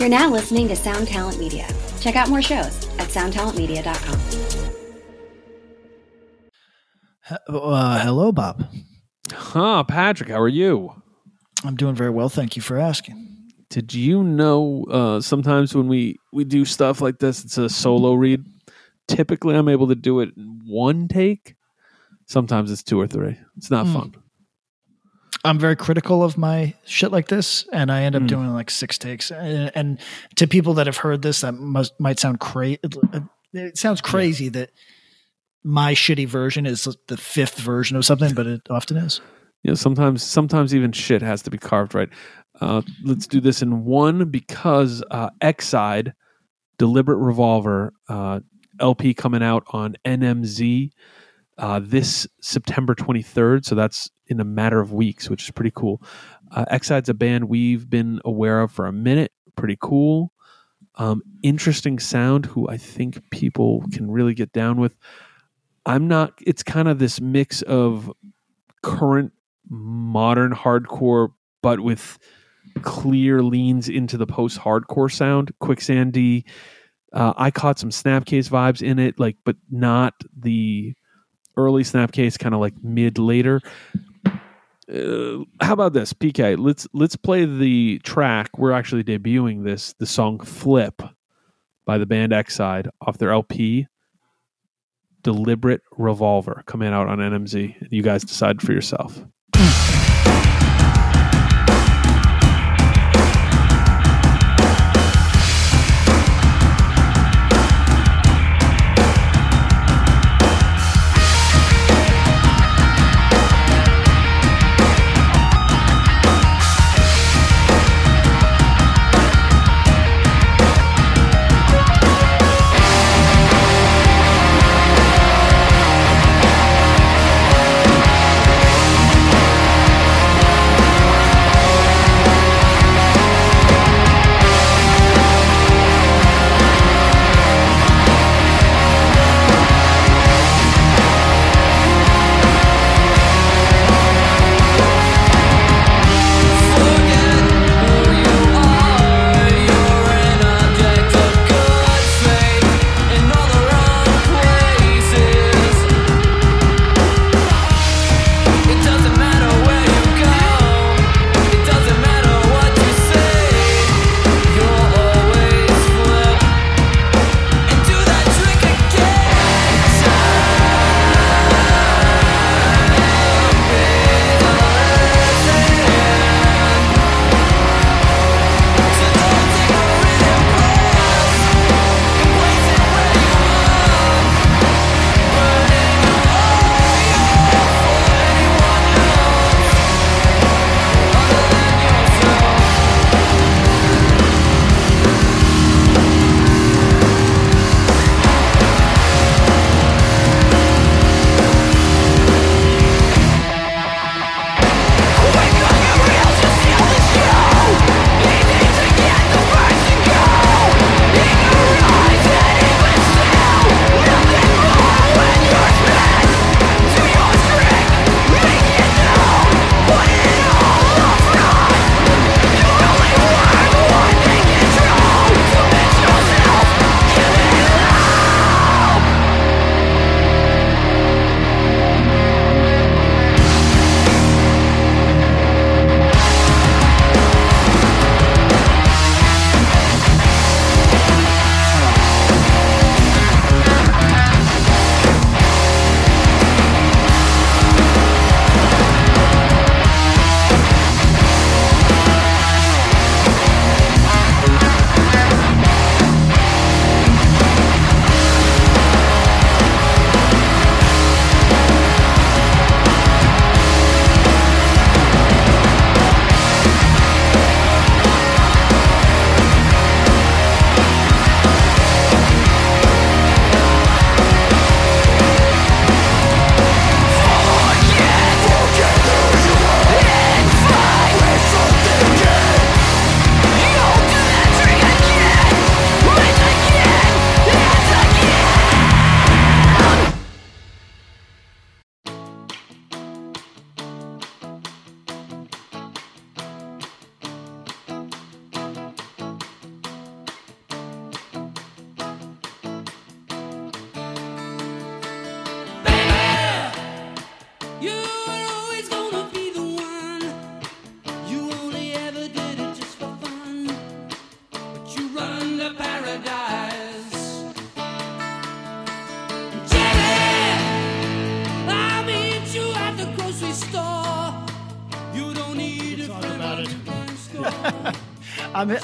You're now listening to Sound Talent Media. Check out more shows at soundtalentmedia.com. Uh, hello, Bob. Huh, Patrick, how are you? I'm doing very well. Thank you for asking. Did you know uh, sometimes when we, we do stuff like this, it's a solo read? Typically, I'm able to do it in one take. Sometimes it's two or three. It's not Hmm. fun. I'm very critical of my shit like this, and I end up Mm. doing like six takes. And, and to people that have heard this, that must might sound crazy. It sounds crazy that my shitty version is the fifth version of something, but it often is. You know, sometimes sometimes even shit has to be carved right. Uh, let's do this in one because uh, Excide, Deliberate Revolver, uh, LP coming out on NMZ uh, this September 23rd. So that's in a matter of weeks, which is pretty cool. Uh, Excide's a band we've been aware of for a minute. Pretty cool. Um, interesting sound who I think people can really get down with. I'm not, it's kind of this mix of current modern hardcore, but with clear leans into the post hardcore sound. Quicksandy. Uh, I caught some Snapcase vibes in it, like, but not the early Snapcase, kind of like mid later. Uh, how about this, PK? Let's let's play the track. We're actually debuting this, the song "Flip" by the band Excide off their LP. Deliberate Revolver coming out on NMZ. You guys decide for yourself.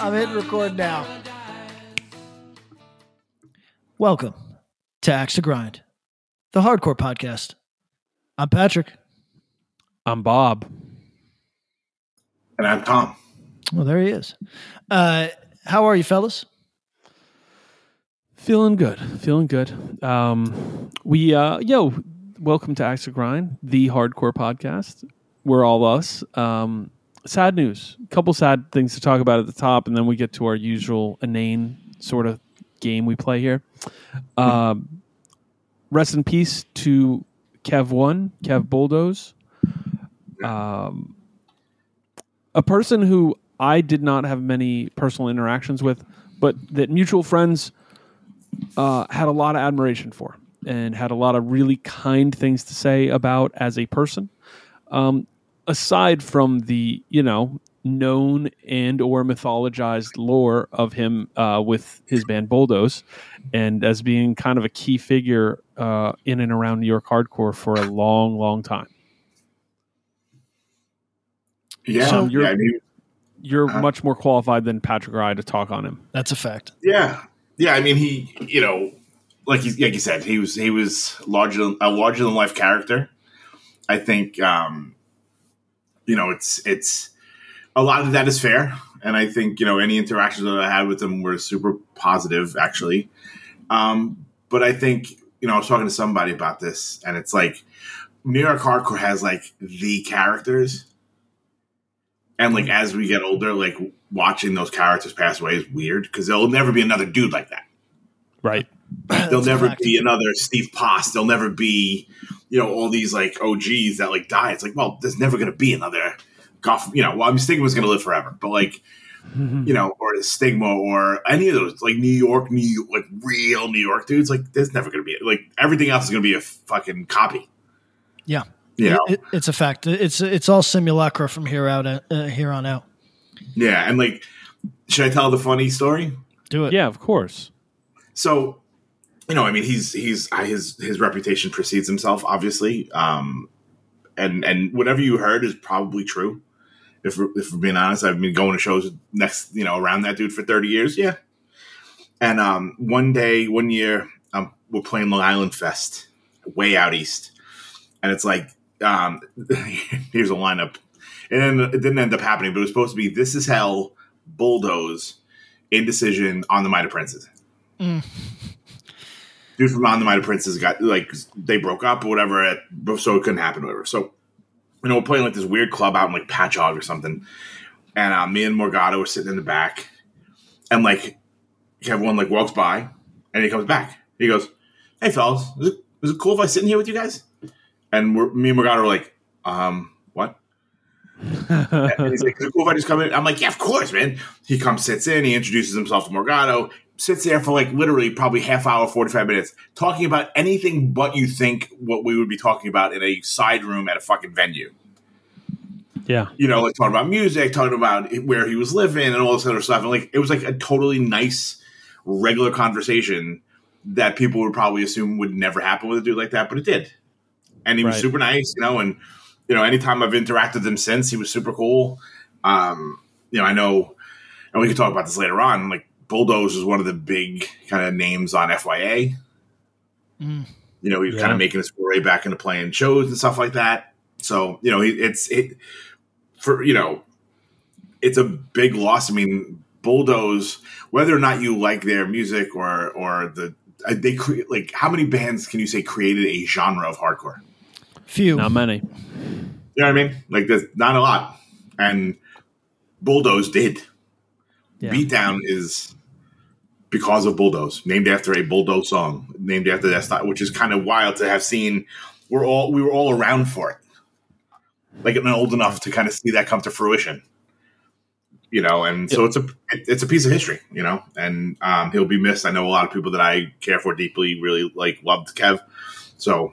I'm I'm hitting record now. Welcome to Axe to Grind, the hardcore podcast. I'm Patrick. I'm Bob. And I'm Tom. Well, there he is. Uh, how are you, fellas? Feeling good. Feeling good. Um, we uh, yo, welcome to Axe to Grind, the hardcore podcast. We're all us. Um, sad news. A couple sad things to talk about at the top, and then we get to our usual inane sort of game we play here. Um, rest in peace to Kevone, Kev Bulldoze. Um, a person who I did not have many personal interactions with, but that mutual friends uh, had a lot of admiration for and had a lot of really kind things to say about as a person. Um, aside from the you know known and or mythologized lore of him uh, with his band Bulldoze, and as being kind of a key figure uh, in and around New York hardcore for a long, long time. Yeah, So you're- yeah, I mean, You're Uh-huh. much more qualified than Patrick or I to talk on him. That's a fact. yeah, yeah. I mean, he, you know, like he, like you said, he was he was larger than, a larger than life character. I think, um, you know, it's it's a lot of that is fair, and I think you know any interactions that I had with them were super positive, actually. Um, but I think you know I was talking to somebody about this, and it's like New York hardcore has like the characters, and like as we get older, like watching those characters pass away is weird because there'll never be another dude like that. Right. That's There'll never fact. be another Steve Post. There'll never be, you know, all these like OGs that like die. It's like, well, there's never going to be another golf. You know, well, I mean, Stigma's going to live forever, but like, you know, or Stigma or any of those like New York, New York, like real New York dudes. Like, there's never going to be like everything else is going to be a fucking copy. Yeah. You know? It- it- it's a fact. It's it's all simulacra from here out. Uh, here on out. yeah, and like, should I tell the funny story? Do it. Yeah, of course. So, you know, I mean, he's he's his his reputation precedes himself, obviously, um, and and whatever you heard is probably true. If if we're being honest, I've been going to shows next, you know, around that dude for thirty years, yeah. And um, one day, one year, um, we're playing Long Island Fest, way out east, and it's like, um, here's a lineup, and then it didn't end up happening, but it was supposed to be "This Is Hell," Bulldoze, Indecision on the Might of Princes dude from On the Might of Princes got like they broke up or whatever, at, so it couldn't happen or whatever. So you know, we're playing like this weird club out in like Patchogue or something, and uh, me and Morgado were sitting in the back, and like everyone like walks by, and he comes back. He goes, "Hey fellas, is it, is it cool if I sit in here with you guys?" And we're, me and Morgado are like, "Um, what?" And he's like, "Is it cool if I just come in?" I'm like, "Yeah, of course, man." He comes, sits in, he introduces himself to Morgado, sits there for like literally probably half hour, 45 minutes, talking about anything but you think what we would be talking about in a side room at a fucking venue. Yeah. You know, like talking about music, talking about where he was living and all this other stuff. And like, it was like a totally nice, regular conversation that people would probably assume would never happen with a dude like that, but it did. And he was super nice, you know, and, you know, anytime I've interacted with him since, he was super cool. Um, you know, I know, and we can talk about this later on, like, Bulldoze was one of the big kind of names on FYA. Mm. You know, he was Yeah. kind of making his foray back into playing shows and stuff like that. So, you know, it's it for you know, it's a big loss. I mean, Bulldoze, whether or not you like their music or or the uh, they create like how many bands can you say created a genre of hardcore? Few. Not many. You know what I mean? Like there's not a lot, and Bulldoze did. Yeah. Beatdown is because of Bulldoze, named after a Bulldoze song, named after that style, which is kind of wild to have seen. We're all we were all around for it, like and old enough to kind of see that come to fruition. You know, and so it's a it- it's a piece of history, you know, and um, he'll be missed. I know a lot of people that I care for deeply really like loved Kev, so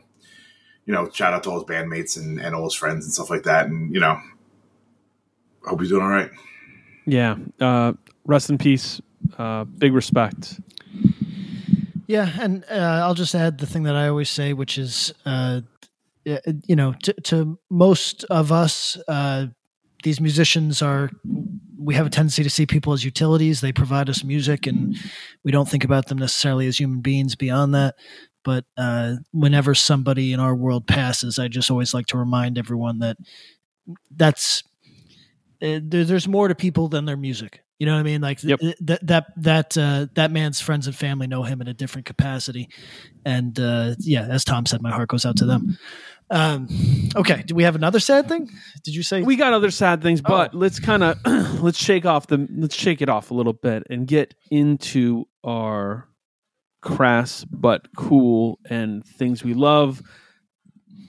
you know, shout out to all his bandmates and, and all his friends and stuff like that, and you know, hope he's doing all right. Yeah. Uh, rest in peace. Uh, big respect. Yeah, and uh, I'll just add the thing that I always say, which is, uh, you know, to, to most of us, uh, these musicians are we have a tendency to see people as utilities. They provide us music, and we don't think about them necessarily as human beings beyond that. But uh, whenever somebody in our world passes, I just always like to remind everyone that that's uh, there, there's more to people than their music. You know what I mean? Like Yep. th- that that that uh, that man's friends and family know him in a different capacity, and uh, yeah, as Tom said, my heart goes out to them. Um, okay, do we have another sad thing? Did you say We got other sad things, but Oh. let's kind of let's shake off the let's shake it off a little bit and get into our crass but cool and things we love.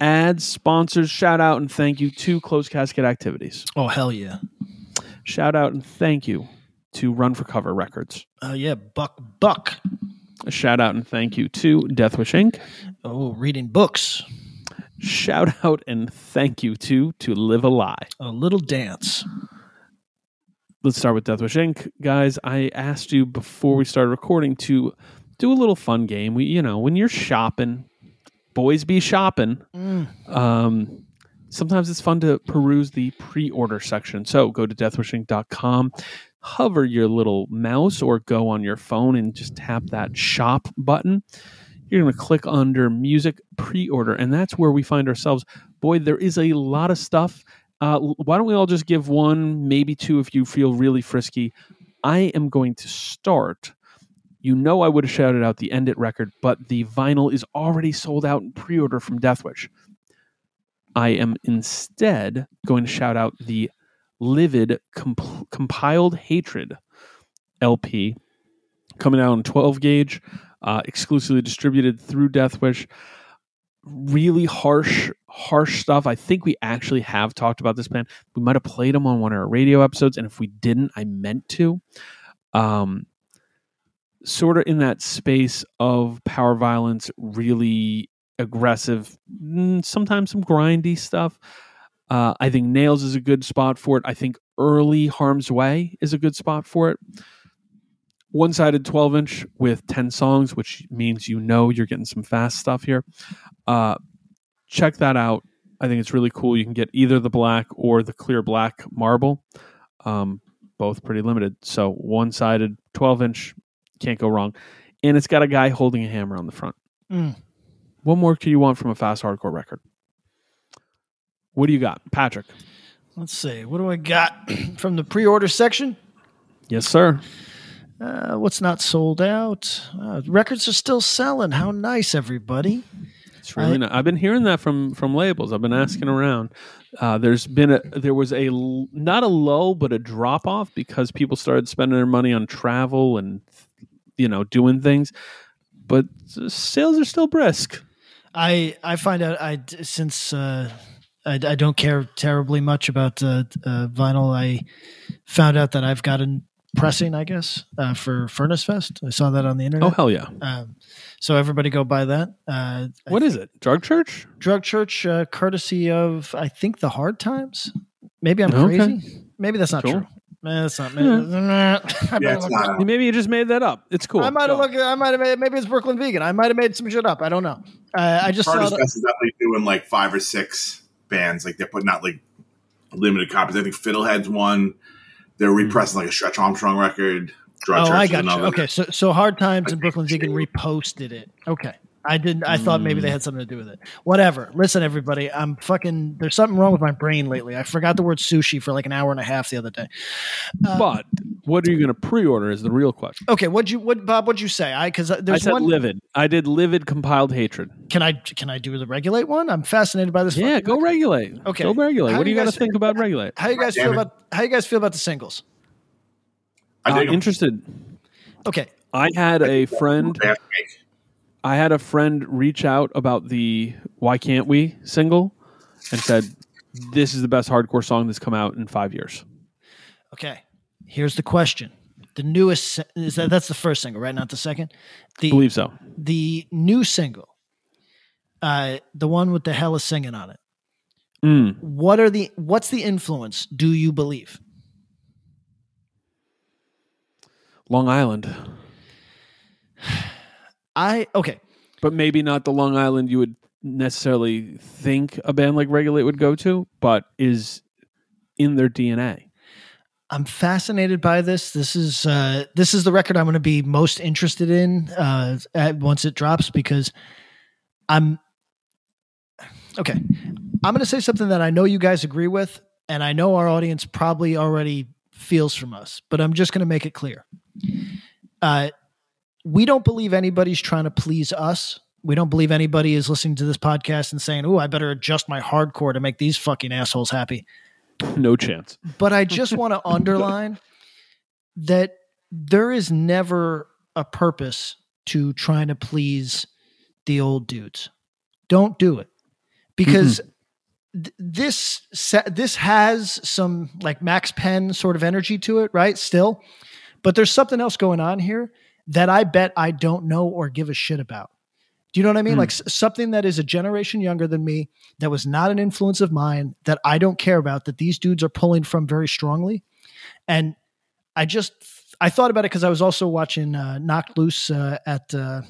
Ads, sponsors, shout out and thank you to Closed Casket Activities. Oh hell yeah! Shout out and thank you to Run for Cover Records. Oh yeah, Buck Buck. A shout out and thank you to Deathwish Inc. Oh, reading books. Shout out and thank you to To Live a Lie. A little dance. let's start with Deathwish Inc. Guys, I asked you before we started recording to do a little fun game. We, you know, when you're shopping, boys be shopping. Um, sometimes it's fun to peruse the pre-order section. So go to deathwishinc.com, hover your little mouse or go on your phone and just tap that shop button. You're going to click under music pre-order, and that's where we find ourselves. Boy, there is a lot of stuff. Uh, why don't we all just give one, maybe two, if you feel really frisky? I am going to start. You know, I would have shouted out the End It record, but the vinyl is already sold out in pre order from Deathwish. I am instead going to shout out the Livid Comp- Compiled Hatred LP coming out on 12 gauge, uh, exclusively distributed through Deathwish. Really harsh, harsh stuff. I think we actually have talked about this band. We might have played them on one of our radio episodes, and if we didn't, I meant to. Um, sort of in that space of power violence, really aggressive, mm, sometimes some grindy stuff. Uh, I think Nails is a good spot for it. I think early Harm's Way is a good spot for it. One sided 12 inch with 10 songs, which means you know you're getting some fast stuff here. Uh, check that out. I think it's really cool. You can get either the black or the clear black marble. Um, both pretty limited. So one sided 12 inch, can't go wrong. And it's got a guy holding a hammer on the front. Mm. What more do you want from a fast hardcore record? What do you got, Patrick? Let's see. What do I got from the pre-order section? Yes, sir. Uh, what's not sold out? Uh, records are still selling. How nice, everybody! It's really I- nice. I've been hearing that from from labels. I've been asking around. Uh, there's been a there was a not a lull but a drop off because people started spending their money on travel and you know doing things, but sales are still brisk. I I find out I since uh, I, I don't care terribly much about uh, uh, vinyl. I found out that I've got a pressing, I guess, uh, for Furnace Fest. I saw that on the internet. Oh hell yeah! Um, so everybody go buy that. Uh, What is it? Drug Church? Drug Church, uh, courtesy of I think the Hard Times. Maybe I'm Okay. crazy. Maybe that's not Cool. true. Eh, that's not. Yeah. Yeah, not. out. Maybe you just made that up. It's cool. I might have Go. looked. I might have made. Maybe it's Brooklyn Vegan. I might have made some shit up. I don't know. Uh, I just saw. Furnace that- Fest is definitely doing like five or six bands. Like they're putting out like limited copies. I think Fiddlehead's one. They're hmm. repressing like a Stretch Armstrong record. Oh, Church I got you. Okay, so so Hard Times and I Brooklyn think Vegan so. reposted it. Okay, I didn't. I thought maybe they had something to do with it. Whatever. Listen, everybody, I'm fucking. There's something wrong with my brain lately. I forgot the word sushi for like an hour and a half the other day. Uh, But what are you going to pre-order? Is the real question. okay, what'd you what Bob? What'd you say? I because there's I said one. livid. I did livid compiled hatred. Can I can I do the regulate one? I'm fascinated by this. Yeah, go record. regulate. Okay. go regulate. How what do do you you got to guys- think about regulate? How you guys feel it. about how you guys feel about the singles? I Uh, interested. Okay, I had a friend. They have to make. I had a friend reach out about the "Why Can't We" single, and said, "This is the best hardcore song that's come out in five years." okay. Here's the question: the newest is that that's the first single, right? Not the second. The believe so. the new single, uh, the one with the hell is singing on it. Mm. What are the what's the influence? Do you believe? Long Island, I okay. but maybe not the Long Island you would necessarily think a band like Regulate would go to, but is in their DNA. I'm fascinated by this. This is uh, this is the record I'm going to be most interested in uh, at, once it drops because I'm okay. I'm going to say something that I know you guys agree with, and I know our audience probably already feels from us, but I'm just going to make it clear. Uh, we don't believe anybody's trying to please us. We don't believe anybody is listening to this podcast and saying, "Oh, I better adjust my hardcore to make these fucking assholes happy." No chance. But I just want to underline that there is never a purpose to trying to please the old dudes. Don't do it because th- this sa- this has some like Max Penn sort of energy to it, right? Still, but there's something else going on here that I bet I don't know or give a shit about. Do you know what I mean? Hmm. Like s- something that is a generation younger than me, that was not an influence of mine, that I don't care about, that these dudes are pulling from very strongly. And I just, I thought about it because I was also watching uh, Knocked Loose uh, at uh,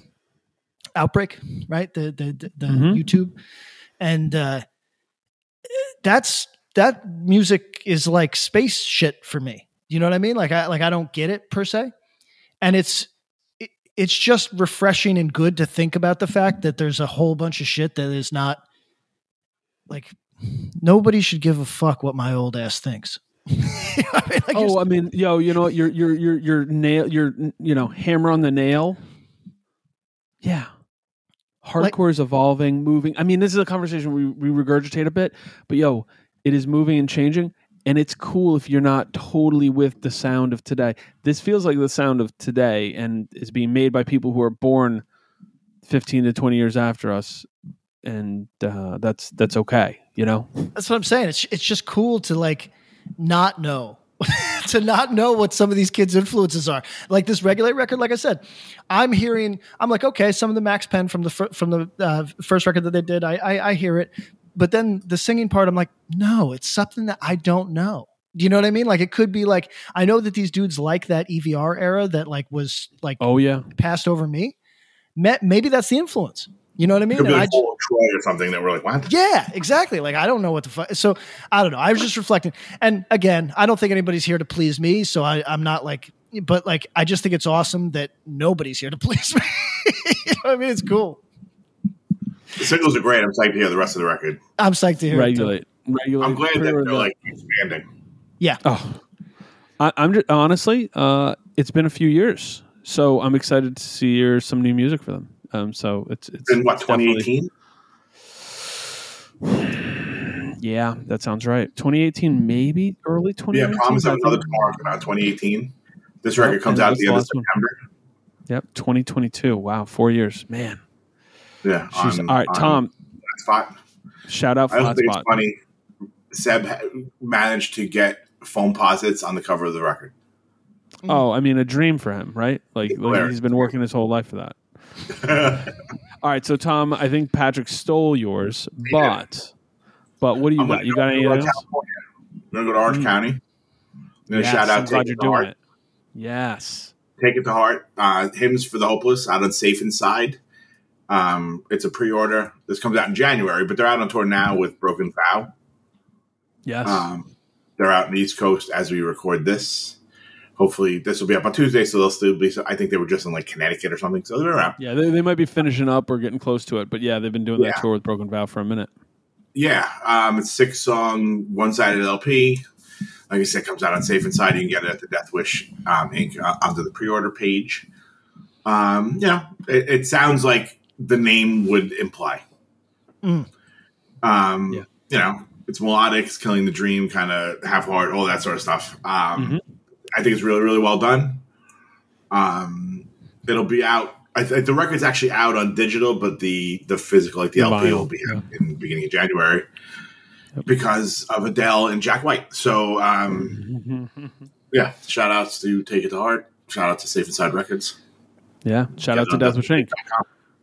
Outbreak, right? The the the, the Mhm. YouTube, and uh, that's that music is like space shit for me. You know what I mean? Like I like I don't get it per se, and it's it, it's just refreshing and good to think about the fact that there's a whole bunch of shit that is not like nobody should give a fuck what my old ass thinks. You know I mean? Like, Oh, I mean, yo, you know, what, your your your your nail, your you know, hammer on the nail. Yeah, hardcore is evolving, moving. I mean, this is a conversation we we regurgitate a bit, but yo, it is moving and changing, and it's cool if you're not totally with the sound of today. This feels like the sound of today, and is being made by people who are born fifteen to twenty years after us, and uh, that's that's okay, you know. That's what I'm saying. It's it's just cool to like not know. to not know what some of these kids' influences are, like this regulate record. Like I said, I'm hearing. I'm like, okay, some of the Max Pen from the fir- from the uh, first record that they did, I, I I hear it, but then the singing part, I'm like, no, it's something that I don't know. Do you know what I mean? Like it could be like I know that these dudes like that EVR era that like was like Oh yeah, passed over me. Maybe that's the influence. You know what I mean? Could be And I like Troy or something that we're like, what? yeah, exactly. Like I don't know what the fuck. So I don't know. I was just reflecting. And again, I don't think anybody's here to please me. So I, I'm not like, but like I just think it's awesome that nobody's here to please me. you know what I mean? It's cool. The singles are great. I'm psyched to hear the rest of the record. I'm psyched to hear it. too. regulate, regulate. I'm glad that they're like expanding. Yeah. Oh, I, I'm just, honestly, uh, it's been a few years, so I'm excited to see your, some new music for them. Um, so it's it's In what, 2018? Yeah, that sounds right. 2018, maybe early 2018. Yeah, Promise I of Another think. Tomorrow came out 2018. This record comes and out at the the end of last one. Yep, 2022. Wow, four years, man. Yeah. Jeez. on- All right, on Tom, that spot. shout out I also Flat think Spot. it's funny. Seb managed to get Foamposites on the cover of the record. Oh, I mean, a dream for him, right? Like, like he's been working his whole life for that. All right, so Tom, I think Patrick stole yours, but but what do you I'm got? gonna You go- got I'm anything go else? California. I'm gonna go to Orange Mm. County. I'm gonna Yes, shout out I'm glad you're to doing Heart. it. Yes. Take It to Heart. Uh, Hymns for the Hopeless out on Safe Inside. Um, it's a pre-order. This comes out in January, but they're out on tour now with Broken Vow. Yes. Um, they're out in the East Coast as we record this. Hopefully, this will be up on Tuesday, so they'll still be. I think they were just in like Connecticut or something, so they're around. yeah, they, they might be finishing up or getting close to it, but yeah, they've been doing that Yeah. tour with Broken Vow for a minute. Yeah, um, it's six song, one sided LP. Like I said, comes out on Safe Inside. You can get it at the Death Wish um, Inc. Uh, onto the pre order page. Um, yeah, it, it sounds like the name would imply. Mm. Um, Yeah. You know, it's melodic, it's killing the dream, kind of Have Heart, all that sort of stuff. Um, Mhm. I think it's really, really well done. Um, it'll be out. I think the record's actually out on digital, but the the physical, like the, The LP, vinyl, will be out in the beginning of January because of Adele and Jack White. So, um, yeah, shout outs to Take It to Heart. Shout out to Safe Inside Records. yeah. Shout Yeah, out to no, Death Wish Inc.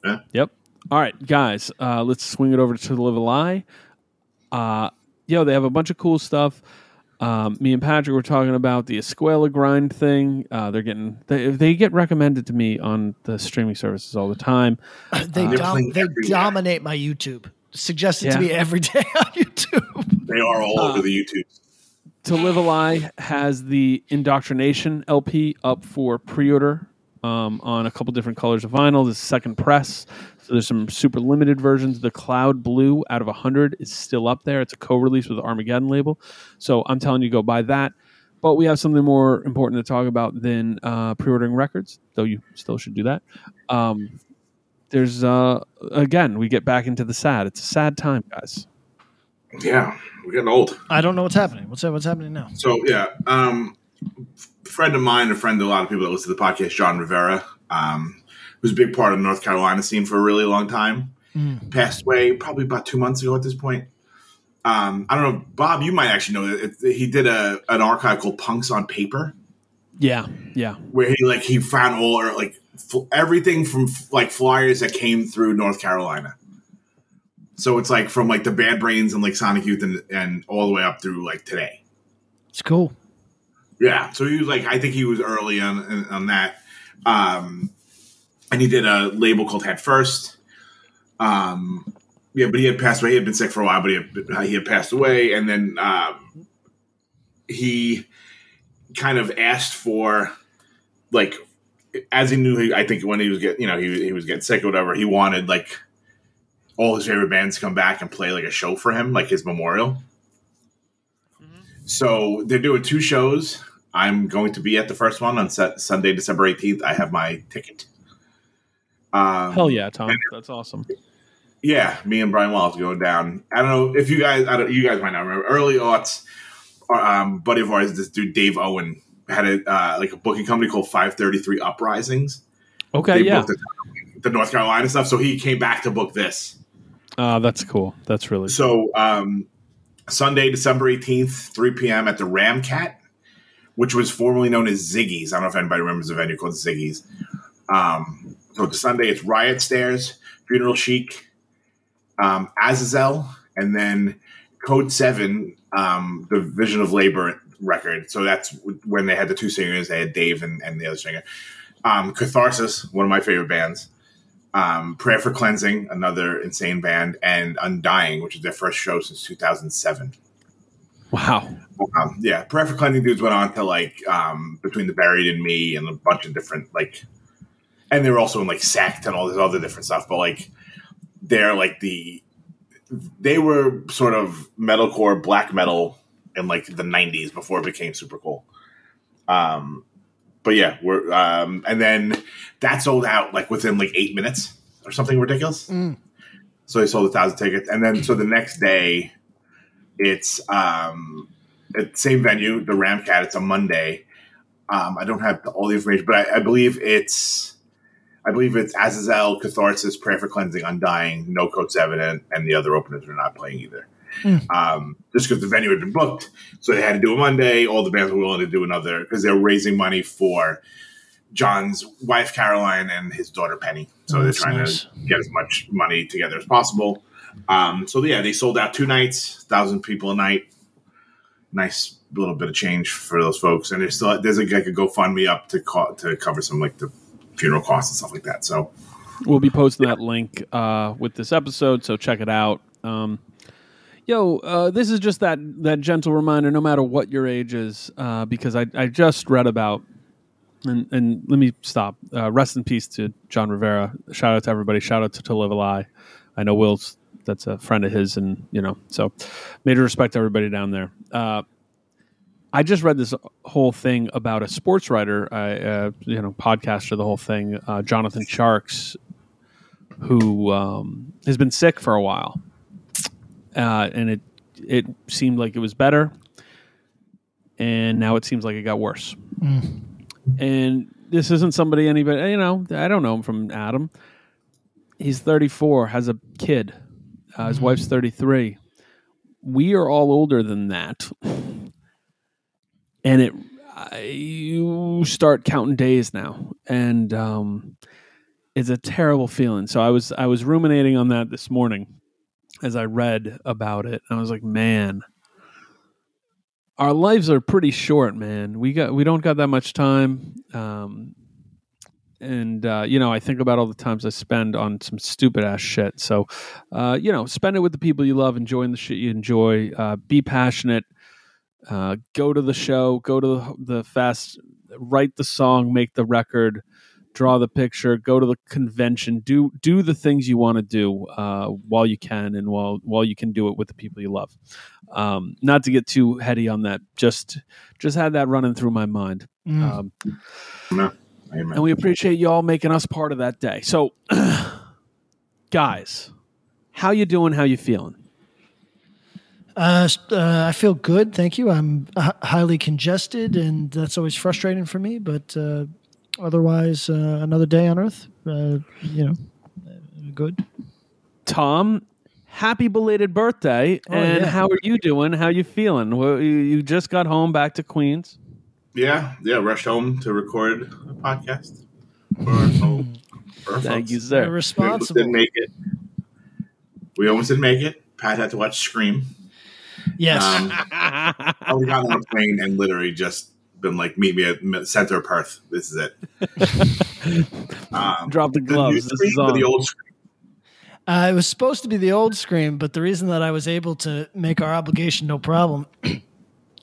Yeah. Yep. All right, guys, uh, let's swing it over to Live a Lie. Uh, yo, they have a bunch of cool stuff. Um, me and Patrick were talking about the Escuela grind thing. Uh, they're getting they, they get recommended to me on the streaming services all the time. They, Uh, dom- they dominate my YouTube. Suggested Yeah. to me every day on YouTube. They are all Uh, over the YouTube. To Live a Lie has the Indoctrination LP up for pre-order um, on a couple different colors of vinyl. This is second press, so there's some super limited versions. The Cloud Blue out of 100 is still up there. It's a co-release with the Armageddon label, so I'm telling you, go buy that. But we have something more important to talk about than uh, pre-ordering records, though you still should do that. Um, there's uh, again, we get back into the sad. It's a sad time, guys. Yeah, we're getting old. I don't know what's happening. What's what's happening now? So yeah, um, friend of mine, a friend of a lot of people that listen to the podcast, John Rivera, um, who's a big part of the North Carolina scene for a really long time. Mm. Passed away probably about two months ago at this point. Um, I don't know, Bob. You might actually know that he did a an archive called Punks on Paper, Yeah, yeah. where he like he found all or like f- everything from f- like flyers that came through North Carolina. So it's like from like the Bad Brains and like Sonic Youth and, and all the way up through like today. It's cool. Yeah, so he was like, I think he was early on on that, um, and he did a label called Head First. Um, yeah, but he had passed away. He had been sick for a while, but he had, he had passed away, and then um, he kind of asked for like as he knew. I think when he was getting, you know, he he was getting sick or whatever. He wanted like all his favorite bands to come back and play like a show for him, like his memorial. So they're doing two shows. I'm going to be at the first one on Sunday, December 18th. I have my ticket. Um, Hell yeah, Tom. That's awesome. Yeah, me and Brian Wallace going down. I don't know if you guys, I don't, you guys might not remember. Early aughts, um, buddy of ours, this dude Dave Owen had a uh, like a booking company called 533 Uprisings. Okay, They yeah. booked the, the North Carolina stuff, so he came back to book this. Uh, that's cool. That's really So um, Sunday, December 18th, 3 p.m. at the Ramkat, which was formerly known as Ziggy's. I don't know if anybody remembers a venue called Ziggy's. Um, so the Sunday, it's Riot Stairs, Funeral Chic, um, Azazel, and then Code 7, um, the Vision of Labor record. So that's when they had the two singers. They had Dave and, and the other singer. Um, Catharsis, one of my favorite bands um, Prayer for Cleansing, another insane band, and Undying, which is their first show since 2007. Wow. Um, yeah, Prayer for Cleansing dudes went on to like um, Between the Buried and Me and a bunch of different like, and they were also in like Sect and all this other different stuff. But like, they're like the they were sort of metalcore black metal in like the 90s before it became super cool. Um, but yeah, we're um, and then that sold out like within like eight minutes or something ridiculous. Mm. So they sold a thousand tickets, and then so the next day, it's um, at the same venue, the Ramkat. It's a Monday. Um, I don't have all the information, but I, I believe it's I believe it's Azazel, Catharsis, Prayer for Cleansing, Undying, No Coats Evident, and the other openers are not playing either. Mm. Um, just because the venue had been booked, so they had to do a Monday. All the bands were willing to do another because they were raising money for John's wife Caroline and his daughter Penny. So Oh, they're trying nice. to get as much money together as possible. Um, so yeah, they sold out two nights, thousand people a night. Nice little bit of change for those folks, and there's still there's a, like a GoFundMe up to co- to cover some like the funeral costs and stuff like that. So We'll be posting that link uh, with this episode, so check it out. Um, yo, uh, this is just that that gentle reminder, no matter what your age is, uh, because I, I just read about, and, and let me stop. Uh, rest in peace to John Rivera. Shout out to everybody. Shout out to To Live a Lie. I know Will's that's a friend of his, and you know, so major respect to everybody down there. Uh, I just read this whole thing about a sports writer, I, uh, you know, podcaster, the whole thing, uh, Jonathan Tjarks, who um, has been sick for a while, uh, and it it seemed like it was better, and now it seems like it got worse. Mm. And this isn't somebody anybody, you know, I don't know him from Adam. He's 34, has a kid. Uh, his wife's 33. We are all older than that. And it I, you start counting days now. And um it's a terrible feeling. So i was i was ruminating on that this morning as i read about it. And i was like man our lives are pretty short man. We got we don't got that much time. Um and uh, you know, I think about all the times I spend on some stupid ass shit. So, uh, you know, spend it with the people you love, enjoying the shit you enjoy, uh, be passionate, Uh, go to the show, go to the, the fest, write the song, make the record, draw the picture, go to the convention, do do the things you want to do uh, while you can, and while while you can do it with the people you love. Um, not to get too heady on that, just just had that running through my mind. Mm. Um, No, amen. and we appreciate you all making us part of that day. So, guys, how you doing? How you feeling? Uh, uh, I feel good, thank you. I'm h- highly congested, and that's always frustrating for me. But uh, otherwise, uh, another day on Earth. Uh, you know, uh, good. Tom, happy belated birthday! Oh, and yeah. how are you doing? How you feeling? Well, you, you just got home back to Queens. Yeah, yeah. Rushed home to record a podcast. For our, whole- for our Thank folks. you, You're sir. We almost responsible. didn't make it. We almost didn't make it. Pat had to watch Scream. Yes. Um, I we got on a plane and literally just been like, meet me at the center of Perth. This is it. Um, Drop the gloves. the new gloves. This Scream is or on. the old Scream? Uh, it was supposed to be the old Scream, but the reason that I was able to make our obligation no problem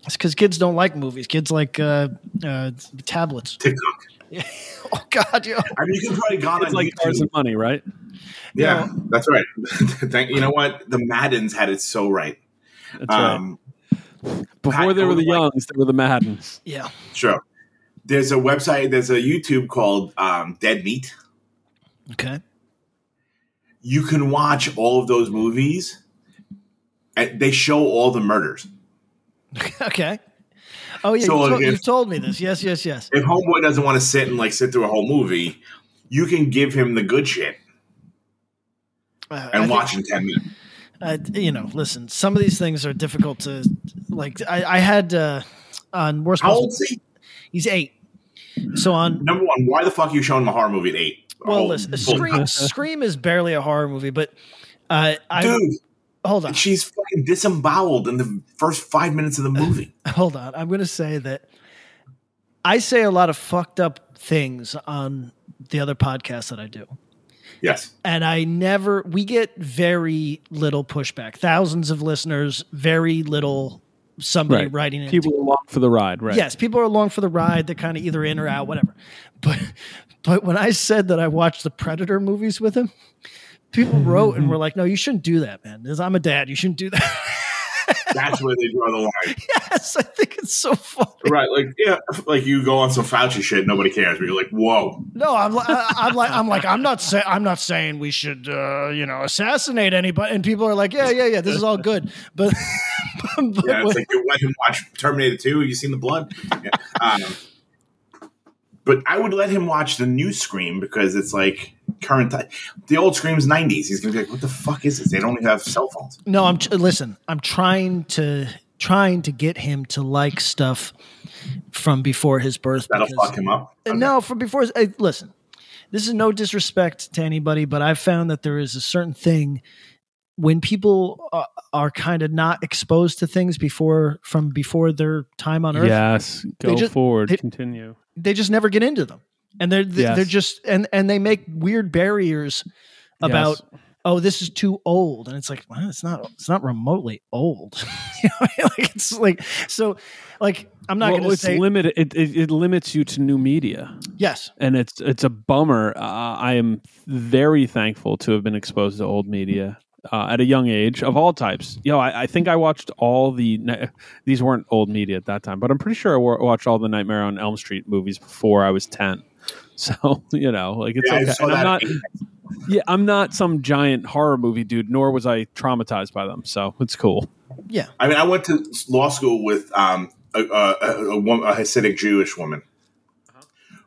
is because kids don't like movies. Kids like uh, uh, tablets. TikTok. Oh God, yo. I mean, you can probably gone It's on like cars and money, right? Yeah, that's right. Thank you know what? The Maddens had it so right. That's Um, right. Before they were the Goldwyn- Youngs, they were the Maddens. Yeah. Sure. There's a website. There's a YouTube called um, Dead Meat. Okay. You can watch all of those movies, and they show all the murders. okay. Oh yeah, So you, to- if- you've told me this. Yes, yes, yes. If Homeboy doesn't want to sit and like sit through a whole movie, you can give him the good shit Uh, I and think- watch in ten minutes. uh, you know, listen, some of these things are difficult to like. I, I had uh, on worst. How old is he? He's eight. So on. Number one, why the fuck are you showing him a horror movie at eight? Well, Oh, listen, Scream, Scream is barely a horror movie, but uh, I dude, hold on, she's fucking disemboweled in the first five minutes of the uh, movie. hold on. I'm going to say that I say a lot of fucked up things on the other podcasts that I do. yes, and I never we get very little pushback. Thousands of listeners, very little somebody Right. writing in. People along for the ride, right? Yes, people are along for the ride. They're kind of either in or out, whatever. But but when I said that I watched the Predator movies with him, people wrote and were like, "No, you shouldn't do that, man. 'Cause I'm a dad. You shouldn't do that." that's where they draw the line. yes, I think it's so funny. Right, like yeah, like you go on some Fauci shit, nobody cares, but you're like, whoa, No, I'm li- I- I'm like I'm like I'm not saying I'm not saying we should uh, you know assassinate anybody. And people are like, yeah, yeah, yeah, this is all good. But, but yeah, when- it's like you let him watch Terminator Two. You seen the blood? Yeah. Um, but I would let him watch the new Scream because it's like current time. The old Scream's '90s. He's gonna be like, what the fuck is this? They don't even have cell phones. No, I'm tr- listen. I'm trying to trying to get him to like stuff from before his birth. That'll because- fuck him up. Uh, No, from before. his- Hey, listen, this is no disrespect to anybody, but I've found that there is a certain thing when people uh, are kind of not exposed to things before from before their time on Earth. Yes. Go They just- forward. they- continue. They just never get into them, and they're they're Yes. just and and they make weird barriers about Yes. oh this is too old and it's like well, it's not it's not remotely old you know like it's like so like i'm not well, going to it's say limited. It, it, it limits you to new media, yes and it's it's a bummer. Uh, I am very thankful to have been exposed to old media uh, at a young age of all types. You know, I, I think I watched all the. These weren't old media at that time, but I'm pretty sure I watched all the Nightmare on Elm Street movies before I was ten. So you know, like it's Yeah, okay. I'm that. not. Yeah, I'm not some giant horror movie dude, nor was I traumatized by them. So it's cool. yeah I mean, I went to law school with um, a, a, a, a, woman, a Hasidic Jewish woman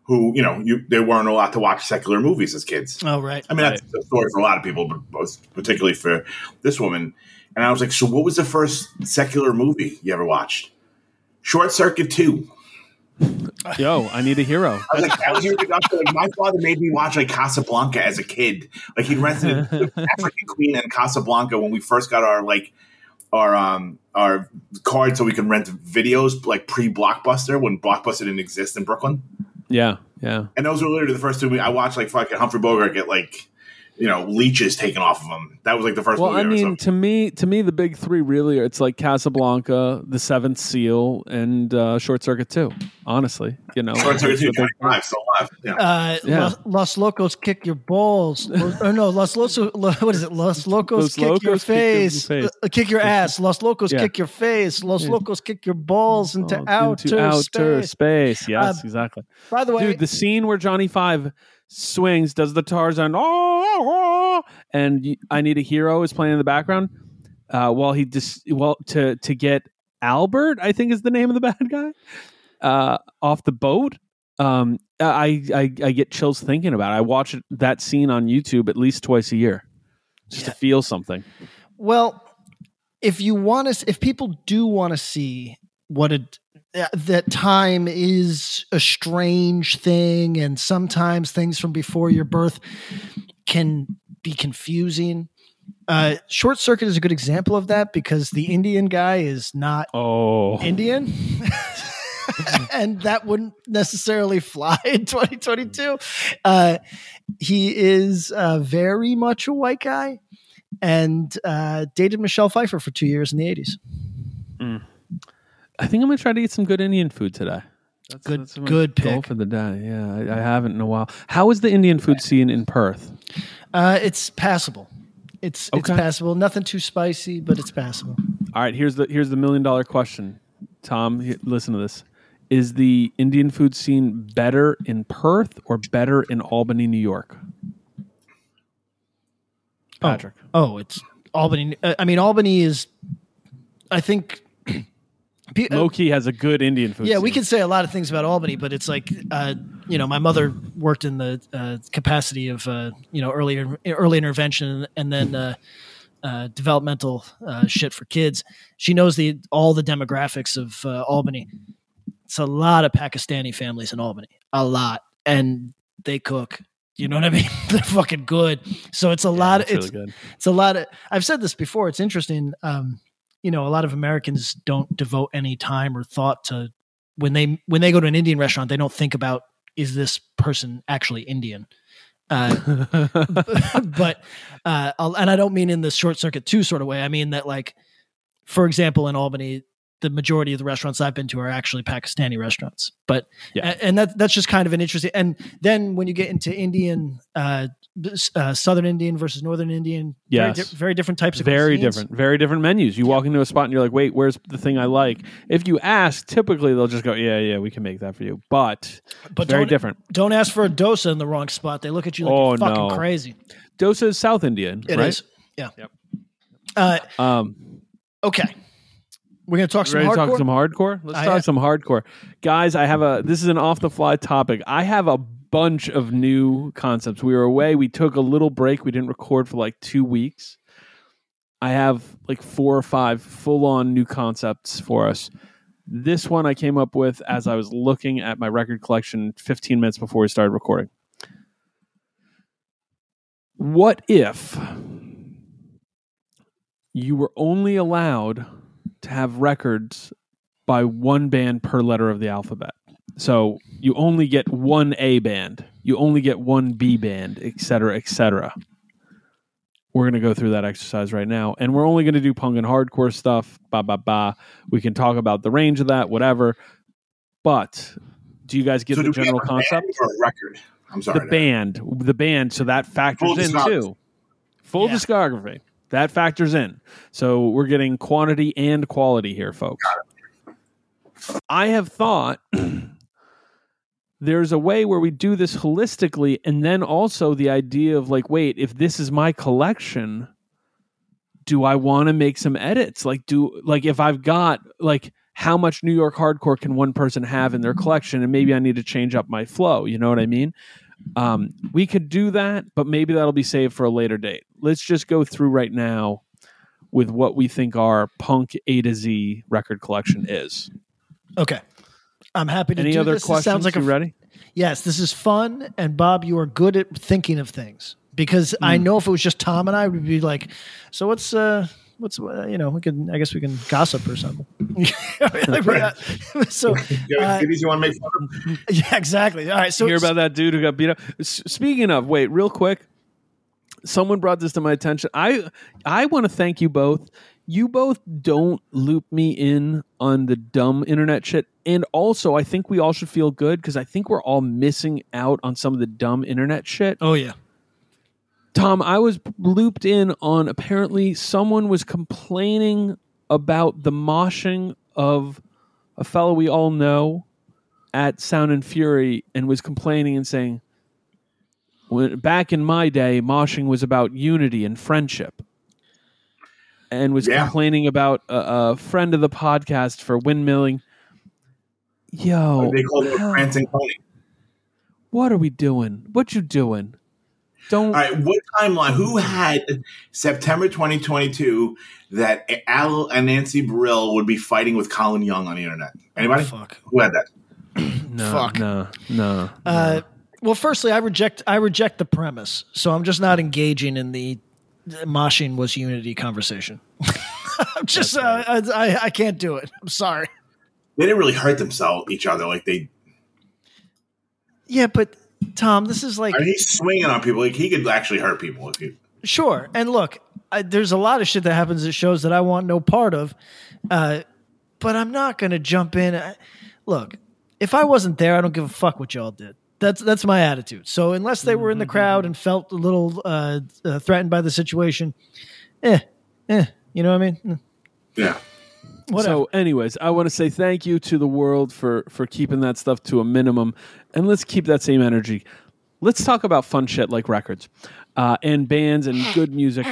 who, you know, you, they weren't allowed to watch secular movies as kids. oh right I mean, that's the story for a lot of people, but most particularly for this woman. And I was like, so what was the first secular movie you ever watched? Short Circuit 2. Yo, I need a hero. I was like, was. Like, my father made me watch like Casablanca as a kid. Like he rented the African Queen and Casablanca when we first got our like our um our card so we can rent videos like pre Blockbuster when Blockbuster didn't exist in Brooklyn. Yeah, yeah. And those were literally the first two. we- I watched like fucking Humphrey Bogart get like you know leeches taken off of them. That was like the first. Well, movie I mean, to me, to me, the big three really are. It's like Casablanca, The Seventh Seal, and uh, Short Circuit Two. Honestly, you know, Short Circuit two, Johnny Five, still alive. Yeah. Uh, Yeah. Los, Los Locos kick your balls. Los, or no, Los Locos. What is it? Los Locos Los kick your Locos kick your face. face. Uh, kick your ass. Los Locos Yeah. kick your face. Los Yeah. Locos kick your balls into Oh, outer, into outer space. space. Yes, Um, exactly. By the way, Dude, the scene where Johnny Five swings, does the Tarzan, oh, oh, and I Need a Hero is playing in the background uh, while he dis- well to to get Albert, I think is the name of the bad guy, uh, off the boat. Um, I, I I get chills thinking about it. I watch that scene on YouTube at least twice a year just Yeah. to feel something. Well, if you want to, if people do want to see what it that- that time is a strange thing, and sometimes things from before your birth can be confusing. Uh, Short Circuit is a good example of that because the Indian guy is not Oh, Indian. and that wouldn't necessarily fly in 2022. Uh, he is uh, very much a white guy and uh, dated Michelle Pfeiffer for two years in the 80s. I think I'm gonna try to eat some good Indian food today. That's, Good- my good goal pick. for the day. Yeah, I, I haven't in a while. How is the Indian food scene in Perth? Uh, it's passable. It's it's passable. Nothing too spicy, but it's passable. All right, here's the here's the million dollar question, Tom. he- Listen to this: Is the Indian food scene better in Perth or better in Albany, New York? Patrick, Oh, it's Albany. uh, I mean, Albany is. I think. Pe- uh, low key has a good Indian food. yeah, we can say a lot of things about Albany, but it's like, uh, you know, my mother worked in the uh, capacity of, uh, you know, early early intervention and then uh, uh, developmental uh, shit for kids. She knows the all the demographics of uh, Albany. It's a lot of Pakistani families in Albany, a lot, and they cook. You know what I mean? They're fucking good. So it's a lot. That's It's really good. it's a lot of i've said this before it's interesting um you know a lot of americans don't devote any time or thought to when they when they go to an indian restaurant they don't think about is this person actually indian uh, but uh I'll, and i don't mean in the short circuit 2 sort of way i mean that like for example in albany the majority of the restaurants I've been to are actually Pakistani restaurants, but Yeah. and that that's just kind of an interesting. And then when you get into Indian, uh, uh, Southern Indian versus Northern Indian, Yes. very, di- very different types of very cuisines. different, very different menus. You walk into a spot and you're like, "Wait, where's the thing I like?" If you ask, typically they'll just go, "Yeah, yeah, we can make that for you." But But very don't, different. Don't ask for a dosa in the wrong spot. They look at you like Oh, you're fucking no. crazy. Dosa is South Indian, It right? is, yeah. Yep. Uh, Um, okay, we're gonna talk some ready to hardcore. talk some hardcore? Let's I talk have- some hardcore, guys. I have a. This is an off the fly topic. I have a bunch of new concepts. We were away. We took a little break. We didn't record for like two weeks. I have like four or five full on new concepts for us. This one I came up with as I was looking at my record collection 15 minutes before we started recording. What if you were only allowed to have records by one band per letter of the alphabet? So you only get one A band, you only get one B band, et cetera, et cetera. We're going to go through that exercise right now. And we're only going to do punk and hardcore stuff. Ba, ba, ba. We can talk about the range of that, whatever. But do you guys get So the general have band concept? or record? I'm sorry. the band, the band. So that factors Full in too. Full Yeah. discography that factors in. So we're getting quantity and quality here, folks. I have thought there's a way where we do this holistically, and then also the idea of like, wait, if this is my collection, do I want to make some edits? Like, do like if I've got like how much New York hardcore can one person have in their collection, and maybe I need to change up my flow. You know what I mean? Um, we could do that, but maybe that'll be saved for a later date. Let's just go through right now with what we think our punk A to Z record collection is. Okay, I'm happy to Any do other this. This questions? sounds like you a ready? yes. This is fun, and Bob, you are good at thinking of things because I Hmm. know if it was just Tom and I, we'd be like, so what's uh. What's uh, you know we can I guess we can gossip or something. Like, we're so You uh, you want to make fun of? yeah, exactly. All right, so Hear about that dude who got beat up? S- Speaking of, wait, real quick. someone brought this to my attention. I I want to thank you both. You both don't loop me in on the dumb internet shit, and also I think we all should feel good because I think we're all missing out on some of the dumb internet shit. Oh yeah. Tom, I was looped in on apparently someone was complaining about the moshing of a fellow we all know at Sound and Fury and was complaining and saying, when, back in my day, moshing was about unity and friendship. And was Yeah. complaining about a, a friend of the podcast for windmilling. Yo, they call it how- prancing pony. what are we doing? What you doing? Don't All right, what timeline? Who had September 2022 that Al and Nancy Brill would be fighting with Colin Young on the internet? Anybody? Fuck. Who had that? no, fuck. no, no. Uh, well, firstly, I reject I reject the premise, so I'm just not engaging in the the moshing was unity conversation. I'm just uh, I, I can't do it. I'm sorry. They didn't really hurt themselves each other like they. Yeah, but Tom, this is like I mean, he's swinging on people. Like he could actually hurt people if he. Sure. And look, I, there's a lot of shit that happens at shows that I want no part of. Uh, but I'm not going to jump in. I, look, if I wasn't there, I don't give a fuck what y'all did. That's that's my attitude. So unless they were in the crowd and felt a little uh, uh, threatened by the situation, eh, eh, you know what I mean? Eh, Yeah. Whatever. So, anyways, I want to say thank you to the world for for keeping that stuff to a minimum, and let's keep that same energy. Let's talk about fun shit like records, uh, and bands and good music.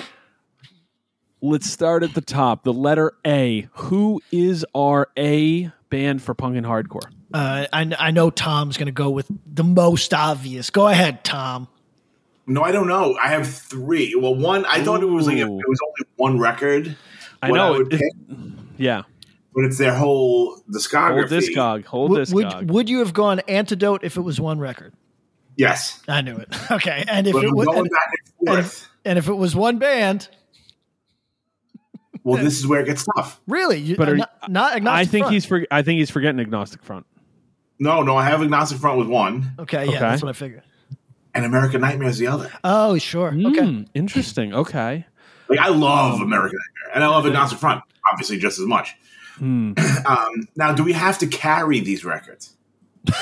Let's start at the top. The letter A. Who is our A band for punk and hardcore? uh, I, I know Tom's going to go with the most obvious. Go ahead, Tom. No, I don't know. I have three. Well, one. I thought it was like if Ooh. it was only one record. I know. I would it- pick, yeah, but it's their whole whole discography. discog, whole Would, discog. would would you have gone antidote if it was one record? Yes, I knew it. Okay, and if but it was, and, and and if, and if it was one band, well, this is where it gets tough. really, you, But are not, not I think front. he's for, I think he's forgetting agnostic front. No, no, I have Agnostic Front with one, okay. Yeah, Okay. that's what I figured. and American Nightmare is the other. Oh, sure. Okay. Hmm, interesting. Okay. Like I love American Nightmare, and I love Agnostic Front, obviously just as much. Hmm. Um, now, do we have to carry these records?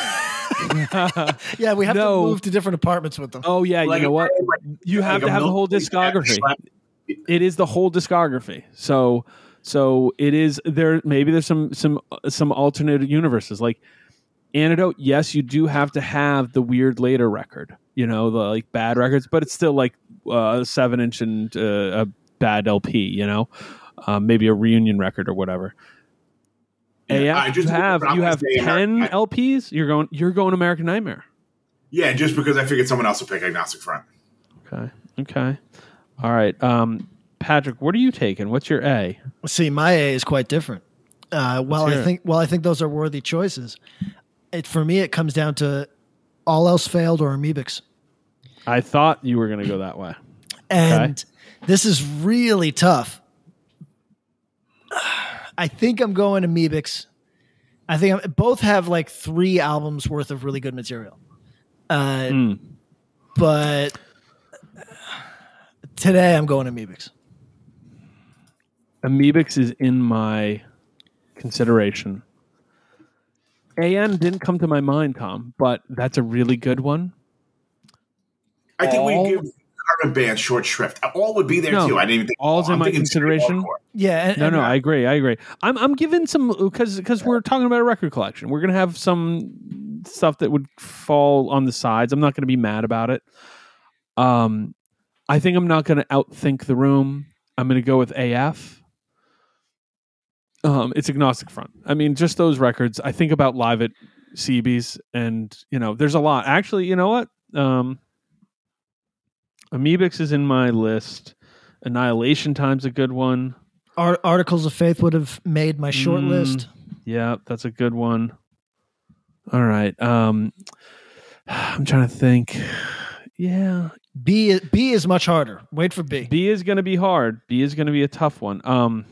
Yeah, we have No. to move to different apartments with them. Oh yeah, Like, you know what? like- You have like to have the whole plate that discography. It is the whole discography. So so it is there maybe there's some some some alternate universes like Antidote, yes, you do have to have the weird later record, you know, the like bad records, but it's still like uh, a seven inch and uh, a bad LP, you know, um, maybe a reunion record or whatever. Yeah, I AF, just- you have you have ten American- LPs. You're going you're going American Nightmare. Yeah, just because I figured someone else would pick Agnostic Front. Okay. Okay. All right. Um, Patrick, what are you taking? What's your A? See, my A is quite different. Uh, hear I think, while I think those are worthy choices, it for me it comes down to all else failed or Amoebics. I thought you were going to go that way. And this is really tough. I think I'm going Amoebics. I think I'm, both have like three albums worth of really good material. Uh, Hmm. But today I'm going Amoebics. Amoebics is in my consideration. AN didn't come to my mind, Tom, but that's a really good one. I think All- we give current Band short shrift. All would be there No, too. I didn't even think. all's in I'm my consideration. Yeah. And, No, and no, I agree. I agree. I'm I'm giving some because because we're talking about a record collection. We're gonna have some stuff that would fall on the sides. I'm not gonna be mad about it. Um, I think I'm not gonna outthink the room. I'm gonna go with AF. Um, it's agnostic front. I mean, just those records. I think about live at CB's, and you know, there's a lot. Actually, you know what? Um, Amoebics is in my list. Annihilation Time's a good one. Ar- Articles of Faith would have made my short Mm. list. Yeah, that's a good one. All right. Um I'm trying to think. Yeah. B is, B is much harder. Wait for B. B is going to be hard. B is going to be a tough one. Um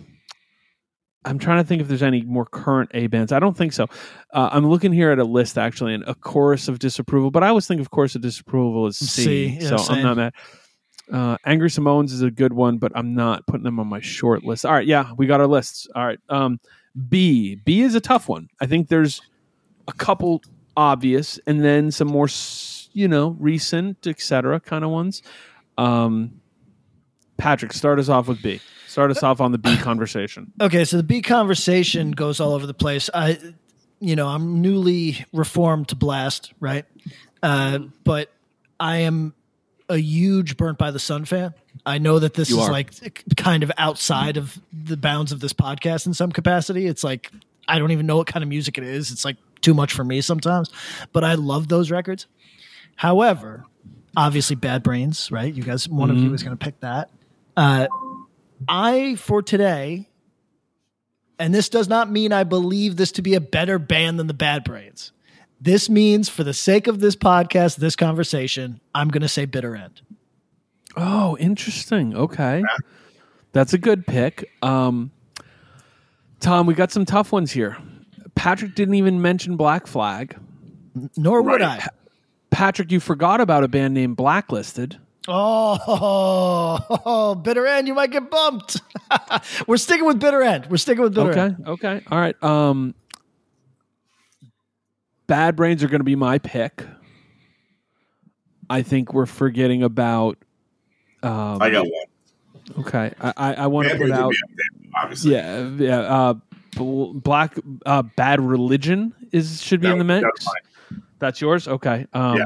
I'm trying to think if there's any more current A bands. I don't think so. Uh, I'm looking here at a list actually, and a chorus of disapproval. But I always think of chorus of disapproval is C. C, yeah, so same. I'm not mad. Uh, Angry Samoans is a good one, but I'm not putting them on my short list. All right, yeah, we got our lists. All right, um, B. B is a tough one. I think there's a couple obvious, and then some more, s- you know, recent, etc. kind of ones. Um, Patrick, start us off with B. Start us off on the B conversation. Okay, so the B conversation goes all over the place. I, you know, I'm newly reformed to Blast, right? Uh, but I am a huge Burnt by the Sun fan. I know that this You is are. like kind of outside of the bounds of this podcast in some capacity. It's like I don't even know what kind of music it is. It's like too much for me sometimes. But I love those records. However, obviously Bad Brains, right? You guys, one of you is going to pick that. Uh, I for today and this does not mean I believe this to be a better band than the Bad Brains. This means, for the sake of this podcast, this conversation, I'm going to say Bitter End. Oh, interesting. Okay. That's a good pick. Um, Tom, we got some tough ones here. Patrick didn't even mention Black Flag. Nor would Right. I. Patrick, you forgot about a band named Blacklisted. Oh, Bitter End, you might get bumped. We're sticking with Bitter End. We're sticking with Bitter Okay. End. Okay. All right. Um, Bad Brains are going to be my pick. I think we're forgetting about. Um, I got one. Okay. I, I, I want to put out. there, obviously. Yeah. Yeah. Uh, bl- black uh, Bad Religion is should be That in the mix. was mine. That's yours. Okay. Um, Yeah.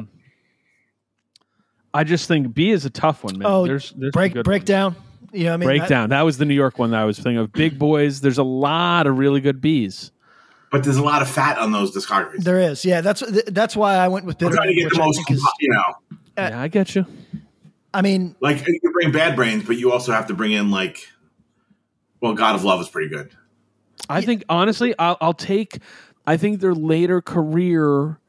I just think B is a tough one, man. Oh, there's, there's break good breakdown. You know I mean? ones. That- breakdown. That was the New York one that I was thinking of. Big boys. There's a lot of really good B's. But there's a lot of fat on those discographies. there is. Yeah, that's that's why I went with I'm Bitter trying to get the I most, is. you know, Uh, yeah, I get you. I mean, like you bring Bad Brains, but you also have to bring in like, well, God of Love is pretty good. I think honestly, I'll, I'll take. I think their later career